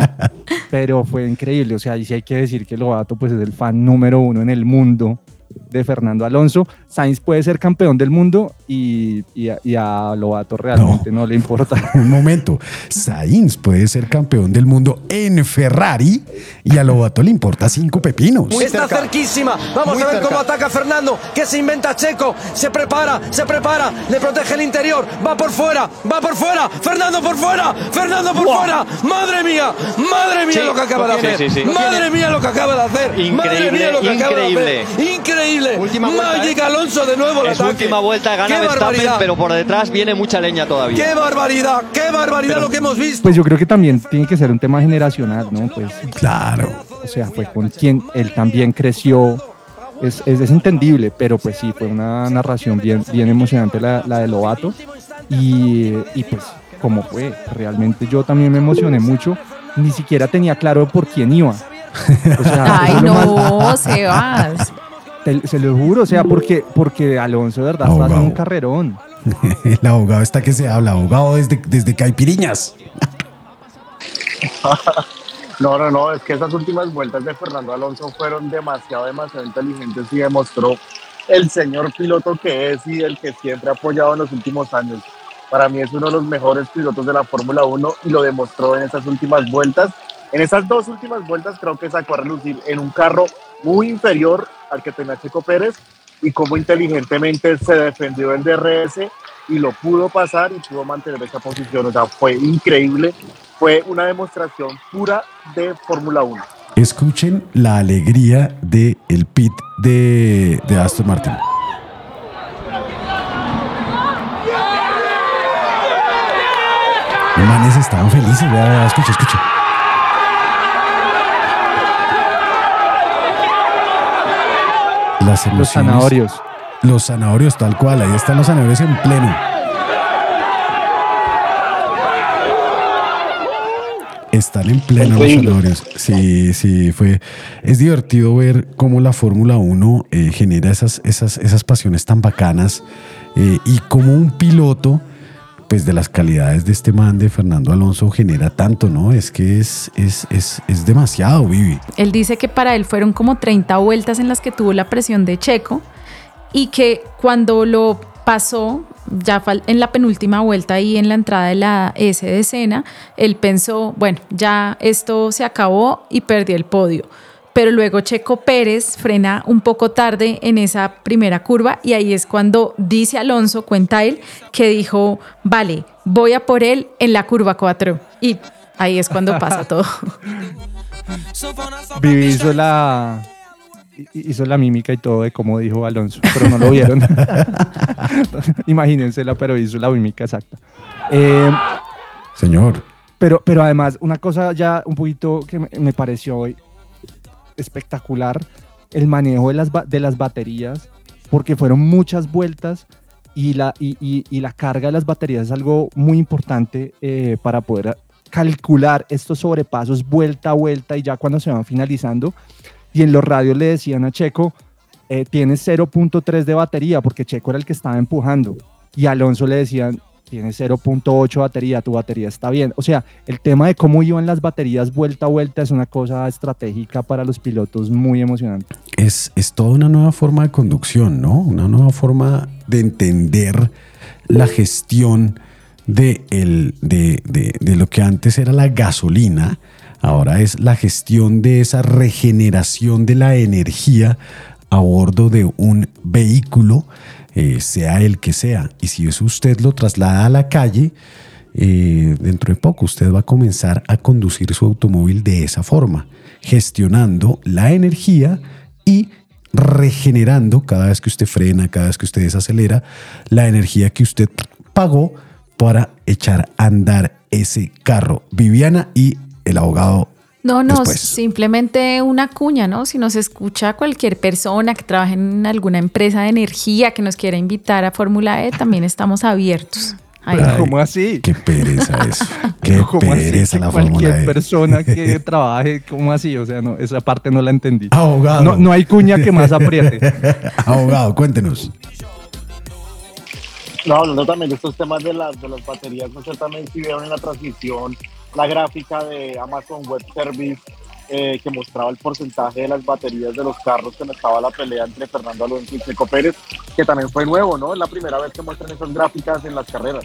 pero fue increíble. O sea, ahí sí hay que decir que Lobato pues, es el fan número uno en el mundo de Fernando Alonso. Sainz puede ser campeón del mundo y, y a, y a Lobato realmente no. le importa. Un momento. Sainz puede ser campeón del mundo en Ferrari y a Lobato le importa cinco pepinos. Está cerquísima. Vamos a ver cómo ataca Fernando. Que se inventa Checo. Se prepara, se prepara. Le protege el interior. Va por fuera, va por fuera. Fernando por fuera. Fernando por fuera. Madre mía, madre mía Sí, lo que acaba de hacer. sí, sí. Lo Madre mía lo que acaba de hacer. madre Increíble, mía lo que acaba de increíble. hacer. Increíble. Última vuelta, Magic ¿eh? Alonso de nuevo Es ataque. última vuelta, gana ¡Qué Verstappen, barbaridad! pero por detrás viene mucha leña todavía. ¡Qué barbaridad! ¡Qué barbaridad lo que hemos visto! Pues yo creo que también tiene que ser un tema generacional, ¿no? Pues, claro. O sea, fue con quien él también creció. Es, es, es entendible, pero pues sí, fue una narración bien, bien emocionante la, la de Lobato. Y, y pues cómo fue. Realmente yo también me emocioné mucho. Ni siquiera tenía claro por quién iba. O sea, Ay, lo más- no, Sebas. Te- se lo juro, o sea, porque, porque Alonso de verdad está haciendo un carrerón. El abogado está que se habla, abogado desde, desde Caipiriñas. No, no, no, es que esas últimas vueltas de Fernando Alonso fueron demasiado, demasiado inteligentes y demostró el señor piloto que es y el que siempre ha apoyado en los últimos años. Para mí es uno de los mejores pilotos de la Fórmula 1 y lo demostró en esas últimas vueltas. En esas dos últimas vueltas creo que sacó a relucir en un carro muy inferior al que tenía Checo Pérez y cómo inteligentemente se defendió el DRS y lo pudo pasar y pudo mantener esa posición. O sea, fue increíble. Fue una demostración pura de Fórmula 1. Escuchen la alegría del el pit de, de Aston Martin. Manes estaban felices, escucha, escucha. Las Los zanahorios. Los zanahorios, tal cual, ahí están los zanahorios en pleno. Están en pleno los zanahorios. Sí, sí, fue. Es divertido ver cómo la Fórmula 1 eh, genera esas, esas, esas pasiones tan bacanas eh, y cómo un piloto, pues de las calidades de este man de Fernando Alonso, genera tanto, ¿no? Es que es, es, es, es demasiado, Vivi. Él dice que para él fueron como 30 vueltas en las que tuvo la presión de Checo y que cuando lo pasó, ya en la penúltima vuelta y en la entrada de la S de escena, él pensó, bueno, ya esto se acabó y perdió el podio. Pero luego Checo Pérez frena un poco tarde en esa primera curva y ahí es cuando dice Alonso, cuenta él, que dijo, vale, voy a por él en la curva 4. Y ahí es cuando pasa todo. Vivi hizo la, hi- hizo la mímica y todo de cómo dijo Alonso, pero no lo vieron. Imagínensela, pero hizo la mímica exacta. Eh, Señor. pero, pero además, una cosa ya un poquito que me, me pareció hoy espectacular, el manejo de las, de las baterías, porque fueron muchas vueltas y la, y, y- la carga de las baterías es algo muy importante eh, para poder calcular estos sobrepasos vuelta a vuelta y ya cuando se van finalizando. Y en los radios le decían a Checo, eh, tienes 0.3 de batería, porque Checo era el que estaba empujando. Y Alonso le decían, tienes 0.8 batería, tu batería está bien. O sea, el tema de cómo iban las baterías vuelta a vuelta es una cosa estratégica para los pilotos muy emocionante. es, es toda una nueva forma de conducción, ¿no? Una nueva forma de entender la gestión de, el, de- de lo que antes era la gasolina, ahora es la gestión de esa regeneración de la energía a bordo de un vehículo, eh, sea el que sea. Y si eso usted lo traslada a la calle, eh, dentro de poco usted va a comenzar a conducir su automóvil de esa forma, gestionando la energía y regenerando cada vez que usted frena, cada vez que usted desacelera, la energía que usted pagó para echar a andar ese carro. Viviana y el abogado. No, no, Después. simplemente una cuña, ¿no? Si nos escucha cualquier persona que trabaje en alguna empresa de energía que nos quiera invitar a Fórmula E, también estamos abiertos. Ay, ¿Cómo así? Qué pereza eso. Qué ¿Cómo así pereza que la Fórmula cualquier E. persona que trabaje, ¿cómo así? O sea, no, esa parte no la entendí. Abogado. No, no hay cuña que más apriete. abogado, cuéntenos. No, hablando también de estos temas de las, de las baterías, no sé también si vieron en la transmisión la gráfica de Amazon Web Service eh, que mostraba el porcentaje de las baterías de los carros cuando estaba la pelea entre Fernando Alonso y Checo Pérez, que también fue nuevo, ¿no? Es la primera vez que muestran esas gráficas en las carreras.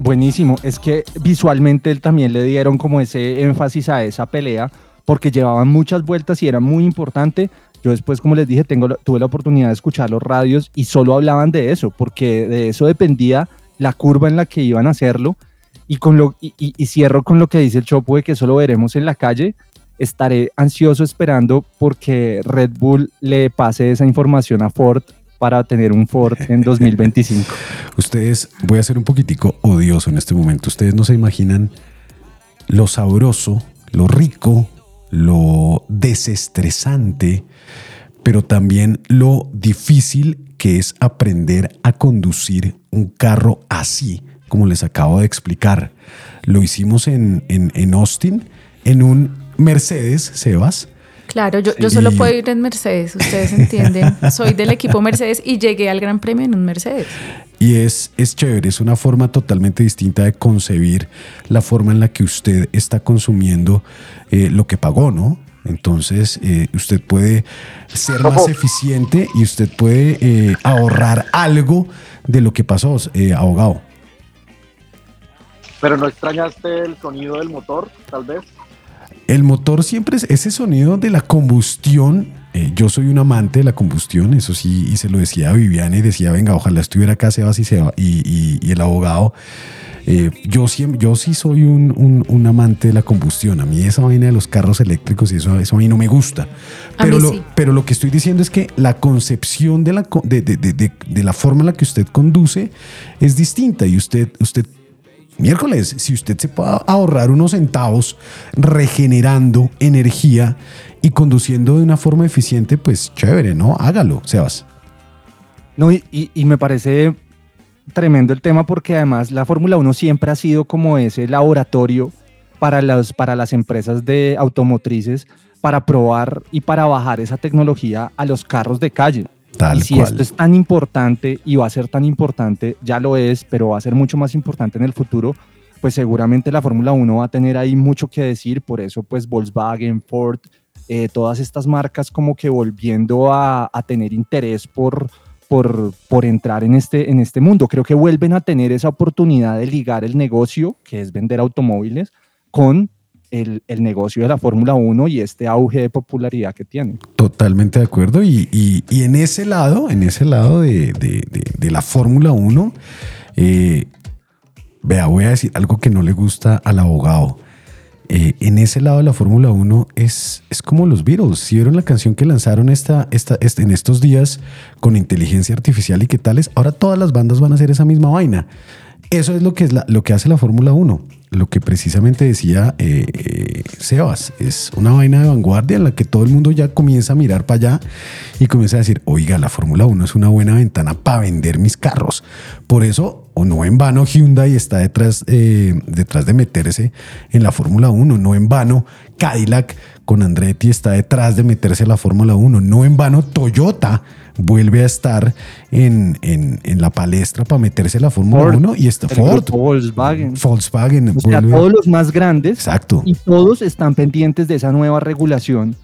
Buenísimo. Es que visualmente él también le dieron como ese énfasis a esa pelea porque llevaban muchas vueltas y era muy importante. Yo después, como les dije, tengo, tuve la oportunidad de escuchar los radios y solo hablaban de eso, porque de eso dependía la curva en la que iban a hacerlo. Y, con lo, y, y- y cierro con lo que dice el Chopo de que eso lo veremos en la calle. Estaré ansioso esperando porque Red Bull le pase esa información a Ford para tener un Ford en 2025. Ustedes, voy a ser un poquitico odioso en este momento. Ustedes no se imaginan lo sabroso, lo rico, lo desestresante, pero también lo difícil que es aprender a conducir un carro así, como les acabo de explicar. Lo hicimos en, en, en Austin, en un Mercedes, Sebas. Claro, yo, yo solo puedo ir en Mercedes, ustedes entienden. Soy del equipo Mercedes y llegué al Gran Premio en un Mercedes. Y es, es chévere, es una forma totalmente distinta de concebir la forma en la que usted está consumiendo eh, lo que pagó, ¿no? Entonces, eh, usted puede ser más eficiente y usted puede eh, ahorrar algo de lo que pasó, eh, abogado. Pero no extrañaste el sonido del motor, tal vez. El motor siempre es ese sonido de la combustión. eh, yo soy un amante de la combustión, eso sí, y se lo decía a Viviana y decía, venga, ojalá estuviera acá Sebas y, Seba- y, y- y el abogado. Eh, yo, siempre, yo sí soy un, un- un amante de la combustión. A mí esa vaina de los carros eléctricos y eso, eso a mí no me gusta. A Pero mí lo, sí. pero lo que estoy diciendo es que la concepción de la, de- de- de- de la forma en la que usted conduce es distinta y usted, usted Miércoles, si usted se puede ahorrar unos centavos regenerando energía y conduciendo de una forma eficiente, pues chévere, ¿no? Hágalo, Sebas. No, y, y- me parece tremendo el tema porque además la Fórmula 1 siempre ha sido como ese laboratorio para para las empresas de automotrices para probar y para bajar esa tecnología a los carros de calle. Tal y si cual. esto es tan importante y va a ser tan importante, ya lo es, pero va a ser mucho más importante en el futuro, pues seguramente la Fórmula 1 va a tener ahí mucho que decir, por eso pues Volkswagen, Ford, eh, todas estas marcas como que volviendo a, a tener interés por, por, por entrar en este, en este mundo. Creo que vuelven a tener esa oportunidad de ligar el negocio, que es vender automóviles, con el, el negocio de la Fórmula 1 y este auge de popularidad que tiene. Totalmente de acuerdo. Y, y- y en ese lado, en ese lado de, de- de- la Fórmula 1, eh, vea, voy a decir algo que no le gusta al abogado. Eh, en ese lado de la Fórmula 1 es, es como los Beatles. Si vieron la canción que lanzaron esta, esta, este- en estos días con inteligencia artificial y qué tales, ahora todas las bandas van a hacer esa misma vaina. Eso es lo que, es la- lo que hace la Fórmula 1. Lo que precisamente decía eh, eh, Sebas, es una vaina de vanguardia en la que todo el mundo ya comienza a mirar para allá y comienza a decir, oiga, la Fórmula 1 es una buena ventana para vender mis carros. Por eso, o no en vano, Hyundai está detrás, eh, detrás de meterse en la Fórmula 1. No en vano, Cadillac con Andretti está detrás de meterse en la Fórmula 1. No en vano, Toyota vuelve a estar en, en- en la palestra para meterse en la Fórmula Ford, 1 y está Ford. Volkswagen. Volkswagen. O sea, todos los más grandes. Exacto. Y todos están pendientes de esa nueva regulación,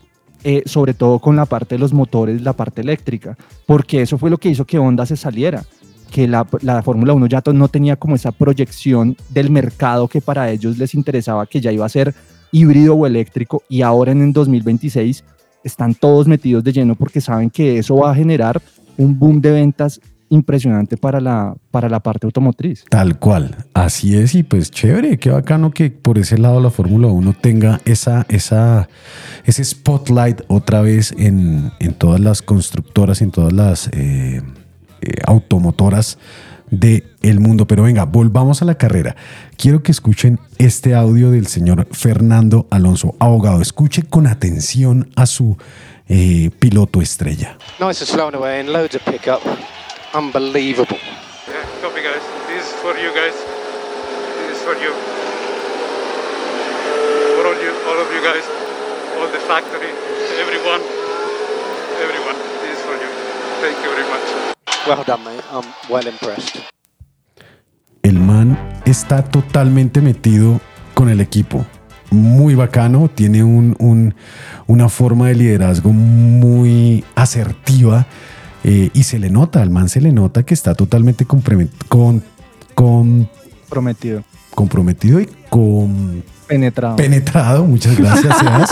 eh, sobre todo con la parte de los motores, la parte eléctrica, porque eso fue lo que hizo que Honda se saliera, que la, la Fórmula 1 ya no tenía como esa proyección del mercado que para ellos les interesaba, que ya iba a ser híbrido o eléctrico, y ahora en el 2026 están todos metidos de lleno porque saben que eso va a generar un boom de ventas impresionante para la, para la parte automotriz. Tal cual, así es y pues chévere, qué bacano que por ese lado la Fórmula 1 tenga esa, esa, ese spotlight otra vez en, en todas las constructoras, en todas las eh, eh, automotoras del el mundo. Pero venga, volvamos a la carrera. Quiero que escuchen este audio del señor Fernando Alonso, abogado. Escuche con atención a su eh, piloto estrella. Nice and slowing away and loads of pickup. Unbelievable. Yeah, copy guys. This is for you guys. This is for you. For all you, all of you guys, all the factory, everyone, everyone. This is for you. Thank you very much. Well done, mate. I'm well impressed. El man está totalmente metido con el equipo. Muy bacano, tiene un- un- una forma de liderazgo muy asertiva eh, y se le nota, al man se le nota que está totalmente compromet- con, con- Prometido. comprometido y con Penetrado. penetrado, muchas gracias, Sebas,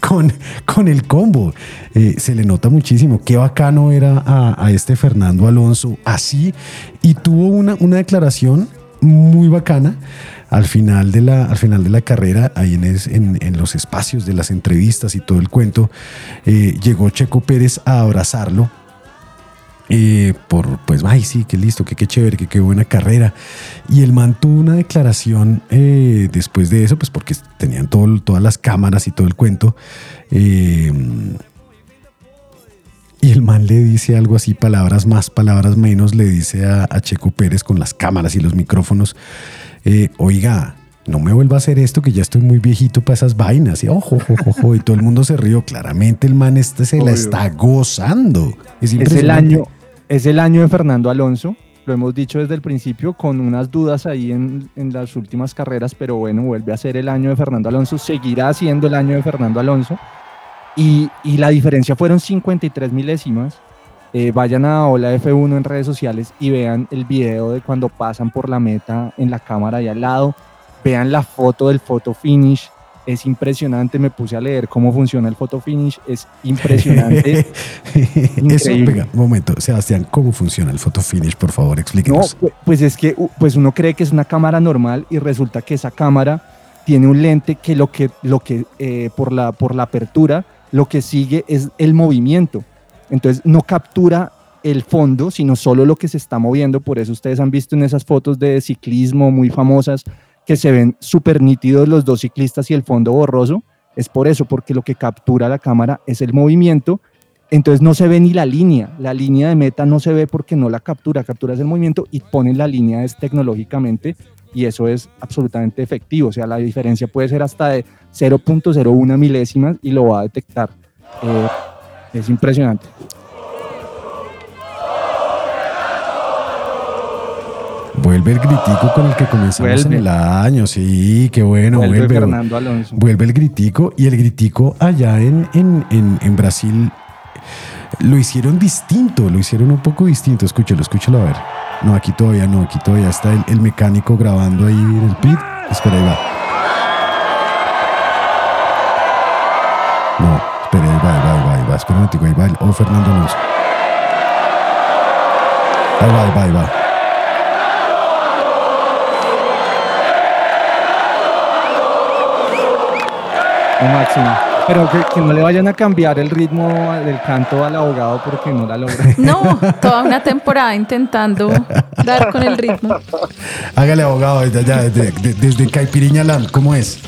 con, con el combo. Eh, se le nota muchísimo. Qué bacano era a, a este Fernando Alonso así y tuvo una, una declaración muy bacana al final de la, al final de la carrera, ahí en, es- en, en los espacios de las entrevistas y todo el cuento, eh, llegó Checo Pérez a abrazarlo eh, por, pues, ay, sí, qué listo, que qué chévere, que qué buena carrera. Y el man tuvo una declaración eh, después de eso, pues porque tenían todo, todas las cámaras y todo el cuento. eh, y el man le dice algo así, palabras más, palabras menos, le dice a, a Checo Pérez con las cámaras y los micrófonos, eh, oiga, no me vuelva a hacer esto que ya estoy muy viejito para esas vainas. Y ojo, ojo, ojo, y todo el mundo se rió. Claramente el man este se la está gozando. Es Es el año, es el año de Fernando Alonso. Lo hemos dicho desde el principio con unas dudas ahí en, las últimas carreras, pero bueno, vuelve a ser el año de Fernando Alonso, seguirá siendo el año de Fernando Alonso. Y, y la diferencia fueron 53 milésimas. Eh, vayan a Hola F1 en redes sociales y vean el video de cuando pasan por la meta en la cámara ahí al lado. Vean la foto del photo finish. Es impresionante. Me puse a leer cómo funciona el photo finish. Es impresionante. Eso, venga, un momento. Sebastián, ¿cómo funciona el photo finish? Por favor, No, explíquenos. pu- pues es que pues uno cree que es una cámara normal y resulta que esa cámara tiene un lente que lo que, lo que eh, por, la, por la apertura lo que sigue es el movimiento. Entonces no captura el fondo, sino solo lo que se está moviendo. Por eso ustedes han visto en esas fotos de ciclismo muy famosas que se ven súper nítidos los dos ciclistas y el fondo borroso. Es por eso, porque lo que captura la cámara es el movimiento entonces no se ve ni la línea, la línea de meta no se ve porque no la captura, capturas el movimiento y ponen la línea es tecnológicamente y eso es absolutamente efectivo, o sea, la diferencia puede ser hasta de 0.01 milésimas y lo va a detectar. Eh, es impresionante. Vuelve el gritico con el que comenzamos Vuelve. en el año. Sí, qué bueno. Vuelve Vuelve, Fernando Alonso. Vuelve el gritico. Y el gritico allá en, en, en, en Brasil lo hicieron distinto. Lo hicieron un poco distinto. Escúchelo, escúchelo a ver. No, aquí todavía no. Aquí todavía está el, el mecánico grabando ahí en el pit. Espera, ahí va. No, espera, ahí va, ahí va, ahí va. Ahí va. Espera un momentico, ahí va el. Oh, Fernando Alonso. Ahí va, ahí va, ahí va. Lo máximo. Pero que, que no le vayan a cambiar el ritmo del canto al abogado porque no la logra. No, toda una temporada intentando dar con el ritmo. Hágale abogado desde allá, desde, de- desde Caipiriña Land, ¿cómo es?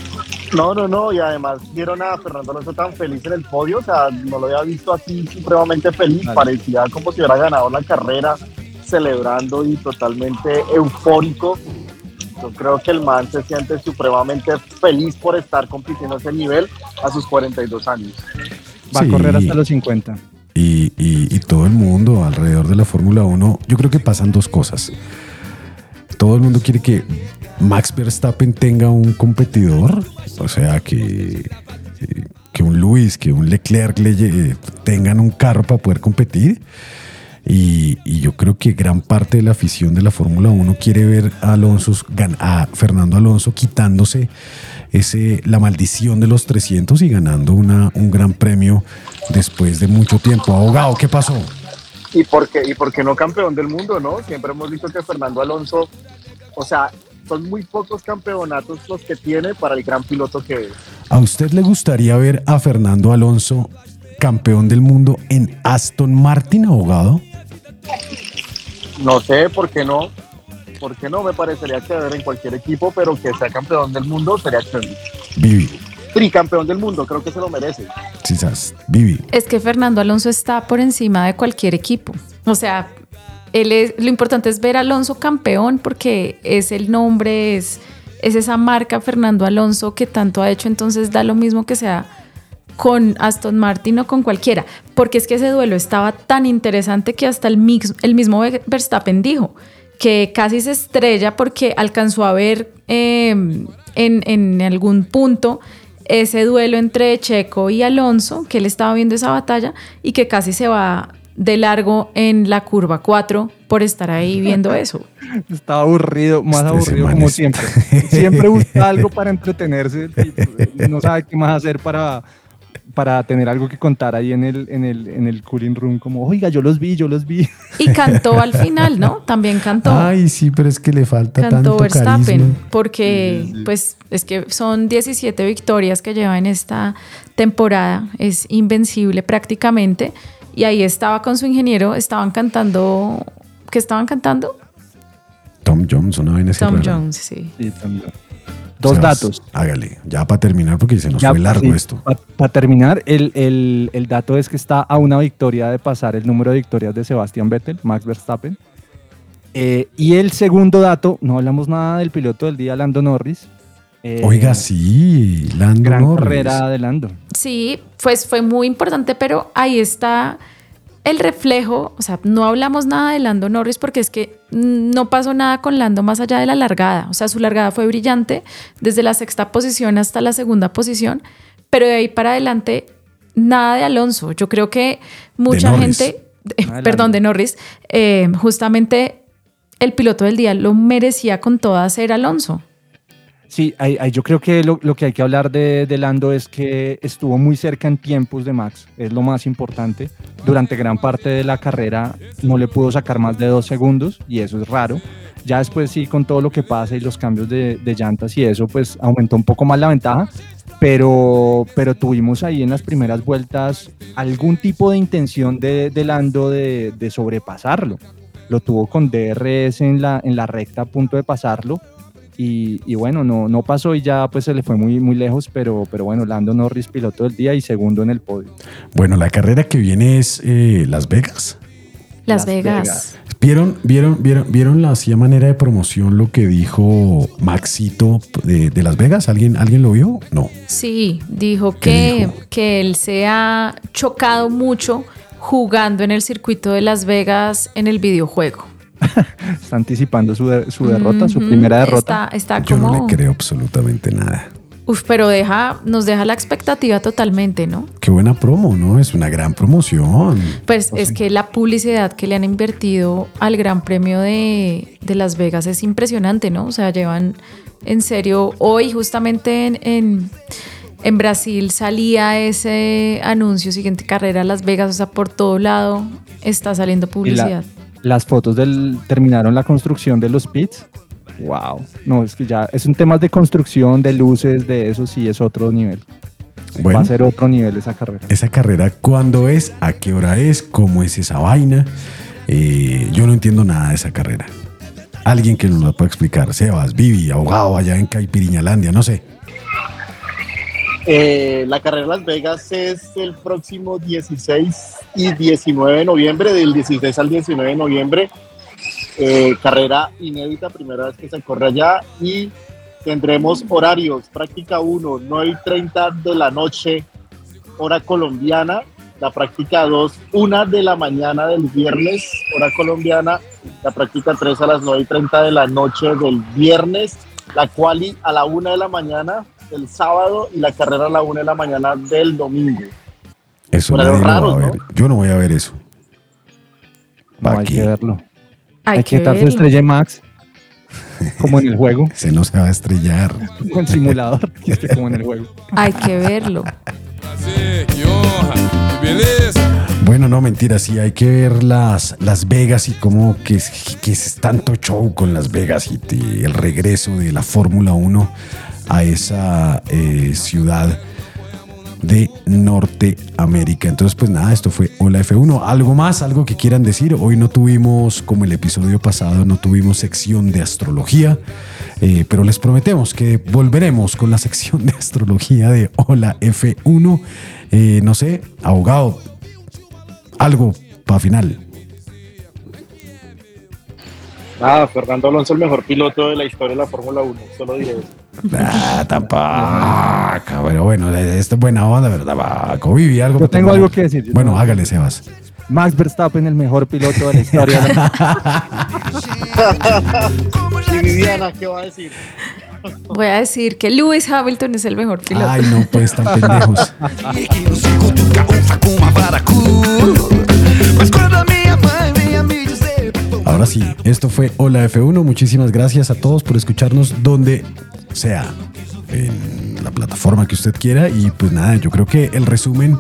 No, no, no, y además vieron a Fernando Alonso tan feliz en el podio, o sea, no lo había visto así supremamente feliz, parecía como si hubiera ganado la carrera, celebrando y totalmente eufórico. Yo creo que el man se siente supremamente feliz por estar compitiendo a ese nivel a sus 42 años. Va a Sí. correr hasta los 50. Y, y- y todo el mundo alrededor de la Fórmula 1, yo creo que pasan dos cosas. Todo el mundo quiere que Max Verstappen tenga un competidor, o sea, que, que un Luis, que un Leclerc le lle- tengan un carro para poder competir. Y, y yo creo que gran parte de la afición de la Fórmula 1 quiere ver a Alonso, a Fernando Alonso quitándose ese, la maldición de los 300 y ganando una, un gran premio después de mucho tiempo. Abogado, ¿qué pasó? ¿Y por, qué, ¿Y por qué no campeón del mundo, no? Siempre hemos visto que Fernando Alonso, o sea, son muy pocos campeonatos los que tiene para el gran piloto que es. ¿A usted le gustaría ver a Fernando Alonso campeón del mundo en Aston Martin, abogado? No sé por qué no. ¿Por qué no? Me parecería que ver en cualquier equipo, pero que sea campeón del mundo sería excelente. Vivi, Tricampeón del mundo, creo que se lo merece. quizás, Vivi. Es que Fernando Alonso está por encima de cualquier equipo. O sea, él es, lo importante es ver a Alonso campeón porque es el nombre, es, es esa marca Fernando Alonso que tanto ha hecho, entonces da lo mismo que sea con Aston Martin o con cualquiera, porque es que ese duelo estaba tan interesante que hasta el, mix- el mismo Ve- Verstappen dijo que casi se estrella porque alcanzó a ver eh, en, en algún punto ese duelo entre Checo y Alonso, que él estaba viendo esa batalla y que casi se va de largo en la curva 4 por estar ahí viendo eso. Está aburrido, más Este aburrido como siempre. Siempre busca algo para entretenerse. el tipo, No sabe qué más hacer para, para tener algo que contar ahí en el, en el, en el cooling room. Como, oiga, yo los vi, yo los vi. Y cantó al final, ¿no? También cantó. Ay, sí, pero es que le falta cantó tanto Verstappen, carisma. porque pues es que son 17 victorias que lleva en esta temporada, es invencible prácticamente, y ahí estaba con su ingeniero, estaban cantando, ¿qué estaban cantando? Tom Jones, una vaina Tom rara. Jones, sí. Sí, también. Dos Sebas, datos. Hágale, ya para terminar, porque se nos fue largo esto. Para terminar, el, el- el dato es que está a una victoria de pasar el número de victorias de Sebastián Vettel, Max Verstappen. Eh, y el segundo dato, no hablamos nada del piloto del día, Lando Norris. Eh, Oiga, sí, Lando gran Norris. carrera de Lando. Sí, pues fue muy importante, pero ahí está el reflejo. O sea, no hablamos nada de Lando Norris porque es que no pasó nada con Lando más allá de la largada. O sea, su largada fue brillante desde la sexta posición hasta la segunda posición, pero de ahí para adelante nada de Alonso. Yo creo que mucha gente, eh, perdón, de Norris, eh, justamente el piloto del día lo merecía con toda ser Alonso. Sí, ahí- ahí yo creo que lo, lo que hay que hablar de, de Lando es que estuvo muy cerca en tiempos de Max, es lo más importante. Durante gran parte de la carrera no le pudo sacar más de dos segundos y eso es raro. Ya después sí, con todo lo que pasa y los cambios de, de llantas y eso, pues aumentó un poco más la ventaja. Pero, pero tuvimos ahí en las primeras vueltas algún tipo de intención de, de Lando de sobrepasarlo. Lo tuvo con DRS en la, en la recta a punto de pasarlo y, y bueno, no, no pasó y ya pues se le fue muy, muy lejos, pero, pero bueno, Lando Norris piloto del día y segundo en el podio. Bueno, la carrera que viene es eh, Las Vegas. Las, Vegas. ¿Vieron, vieron, vieron, vieron la así a manera de promoción lo que dijo Maxito de, de Las Vegas? ¿Alguien, ¿Alguien lo vio? No. Sí, dijo que, que él se ha chocado mucho jugando en el circuito de Las Vegas en el videojuego. Está anticipando su, de- su derrota, su primera derrota. Está, está Yo no le creo absolutamente nada. Uf, pero deja, nos deja la expectativa totalmente, ¿no? Qué buena promo, ¿no? Es una gran promoción. Pues es que la publicidad que le han invertido al Gran Premio de, de Las Vegas es impresionante, ¿no? O sea, llevan en serio, hoy justamente en, en, en Brasil salía ese anuncio, siguiente carrera a Las Vegas, o sea, por todo lado está saliendo Y la- publicidad. Las fotos del terminaron la construcción de los pits. Wow. No, es que ya es un tema de construcción, de luces, de eso sí es otro nivel. Bueno. Va a ser otro nivel esa carrera. Esa carrera, ¿cuándo es? ¿A qué hora es? ¿Cómo es esa vaina? Eh, yo no entiendo nada de esa carrera. Alguien que nos la pueda explicar. Sebas, Vivi, abogado allá en Caipiriñalandia, no sé. Eh, la carrera Las Vegas es el próximo 16 y 19 de noviembre, del 16 al 19 de noviembre. Eh, carrera inédita, primera vez que se corre allá y tendremos horarios. Práctica 1, 9 y 30 de la noche, hora colombiana. La práctica 2, 1 de la mañana del viernes, hora colombiana. La práctica 3 a las 9 y 30 de la noche del viernes. La quali a la 1 de la mañana del sábado y la carrera a la 1 de la mañana del domingo. Eso lo va a raros, ver. Yo no voy a ver eso. No, ¿Pa' hay qué? que verlo. Hay Hay que quitar su estrella Max. Como en el juego. Se no se va a estrellar. Con simulador. como en el juego. Hay que verlo. Bueno, no, mentira, sí, hay que ver las, las Vegas y cómo que es, que es tanto show con Las Vegas y te- el regreso de la Fórmula 1 a esa eh, ciudad de Norteamérica. Entonces, pues nada, esto fue Hola F1. ¿Algo más? ¿Algo que quieran decir? Hoy no tuvimos, como el episodio pasado, no tuvimos sección de astrología, eh, pero les prometemos que volveremos con la sección de astrología de Hola F1. Eh, no sé, abogado, algo para final. Nada, Fernando Alonso el mejor piloto de la historia de la Fórmula 1, solo diré eso. Ah, tampoco. Pero bueno, esto es buena onda, ¿verdad? Vaco? Vivi, algo Yo tengo algo que decir. Bueno, hágale, Sebas. Max Verstappen, el mejor piloto de la historia. y Viviana, ¿qué va a decir? Voy a decir que Lewis Hamilton es el mejor piloto. Ay, no, pues tan pendejos. Ahora sí, esto fue Hola F1. Muchísimas gracias a todos por escucharnos donde sea, en la plataforma que usted quiera. Y pues nada, yo creo que el resumen,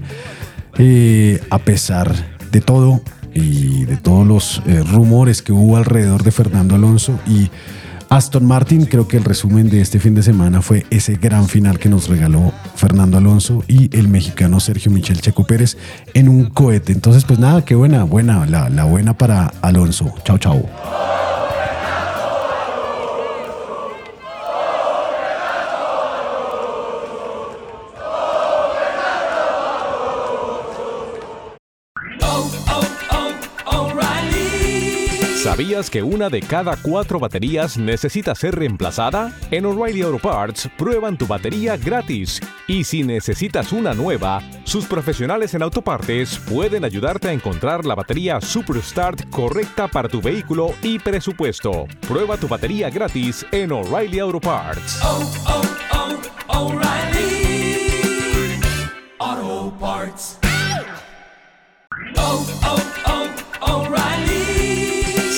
eh, a pesar de todo y de todos los eh, rumores que hubo alrededor de Fernando Alonso y Aston Martin, creo que el resumen de este fin de semana fue ese gran final que nos regaló Fernando Alonso y el mexicano Sergio Michel Checo Pérez en un cohete. Entonces, pues nada, qué buena, buena, la, la buena para Alonso. Chao, chao. ¿Sabías que una de cada cuatro baterías necesita ser reemplazada? En O'Reilly Auto Parts prueban tu batería gratis. Y si necesitas una nueva, sus profesionales en autopartes pueden ayudarte a encontrar la batería Superstart correcta para tu vehículo y presupuesto. Prueba tu batería gratis en O'Reilly Auto Parts. Oh, oh, oh,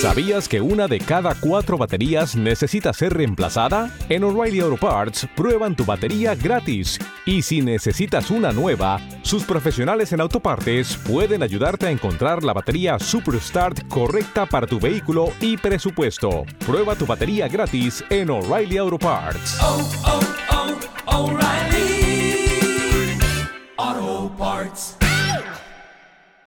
¿Sabías que una de cada cuatro baterías necesita ser reemplazada? En O'Reilly Auto Parts prueban tu batería gratis. Y si necesitas una nueva, sus profesionales en autopartes pueden ayudarte a encontrar la batería Superstart correcta para tu vehículo y presupuesto. Prueba tu batería gratis en O'Reilly Auto Parts. Oh, oh, oh, O'Reilly. Auto Parts.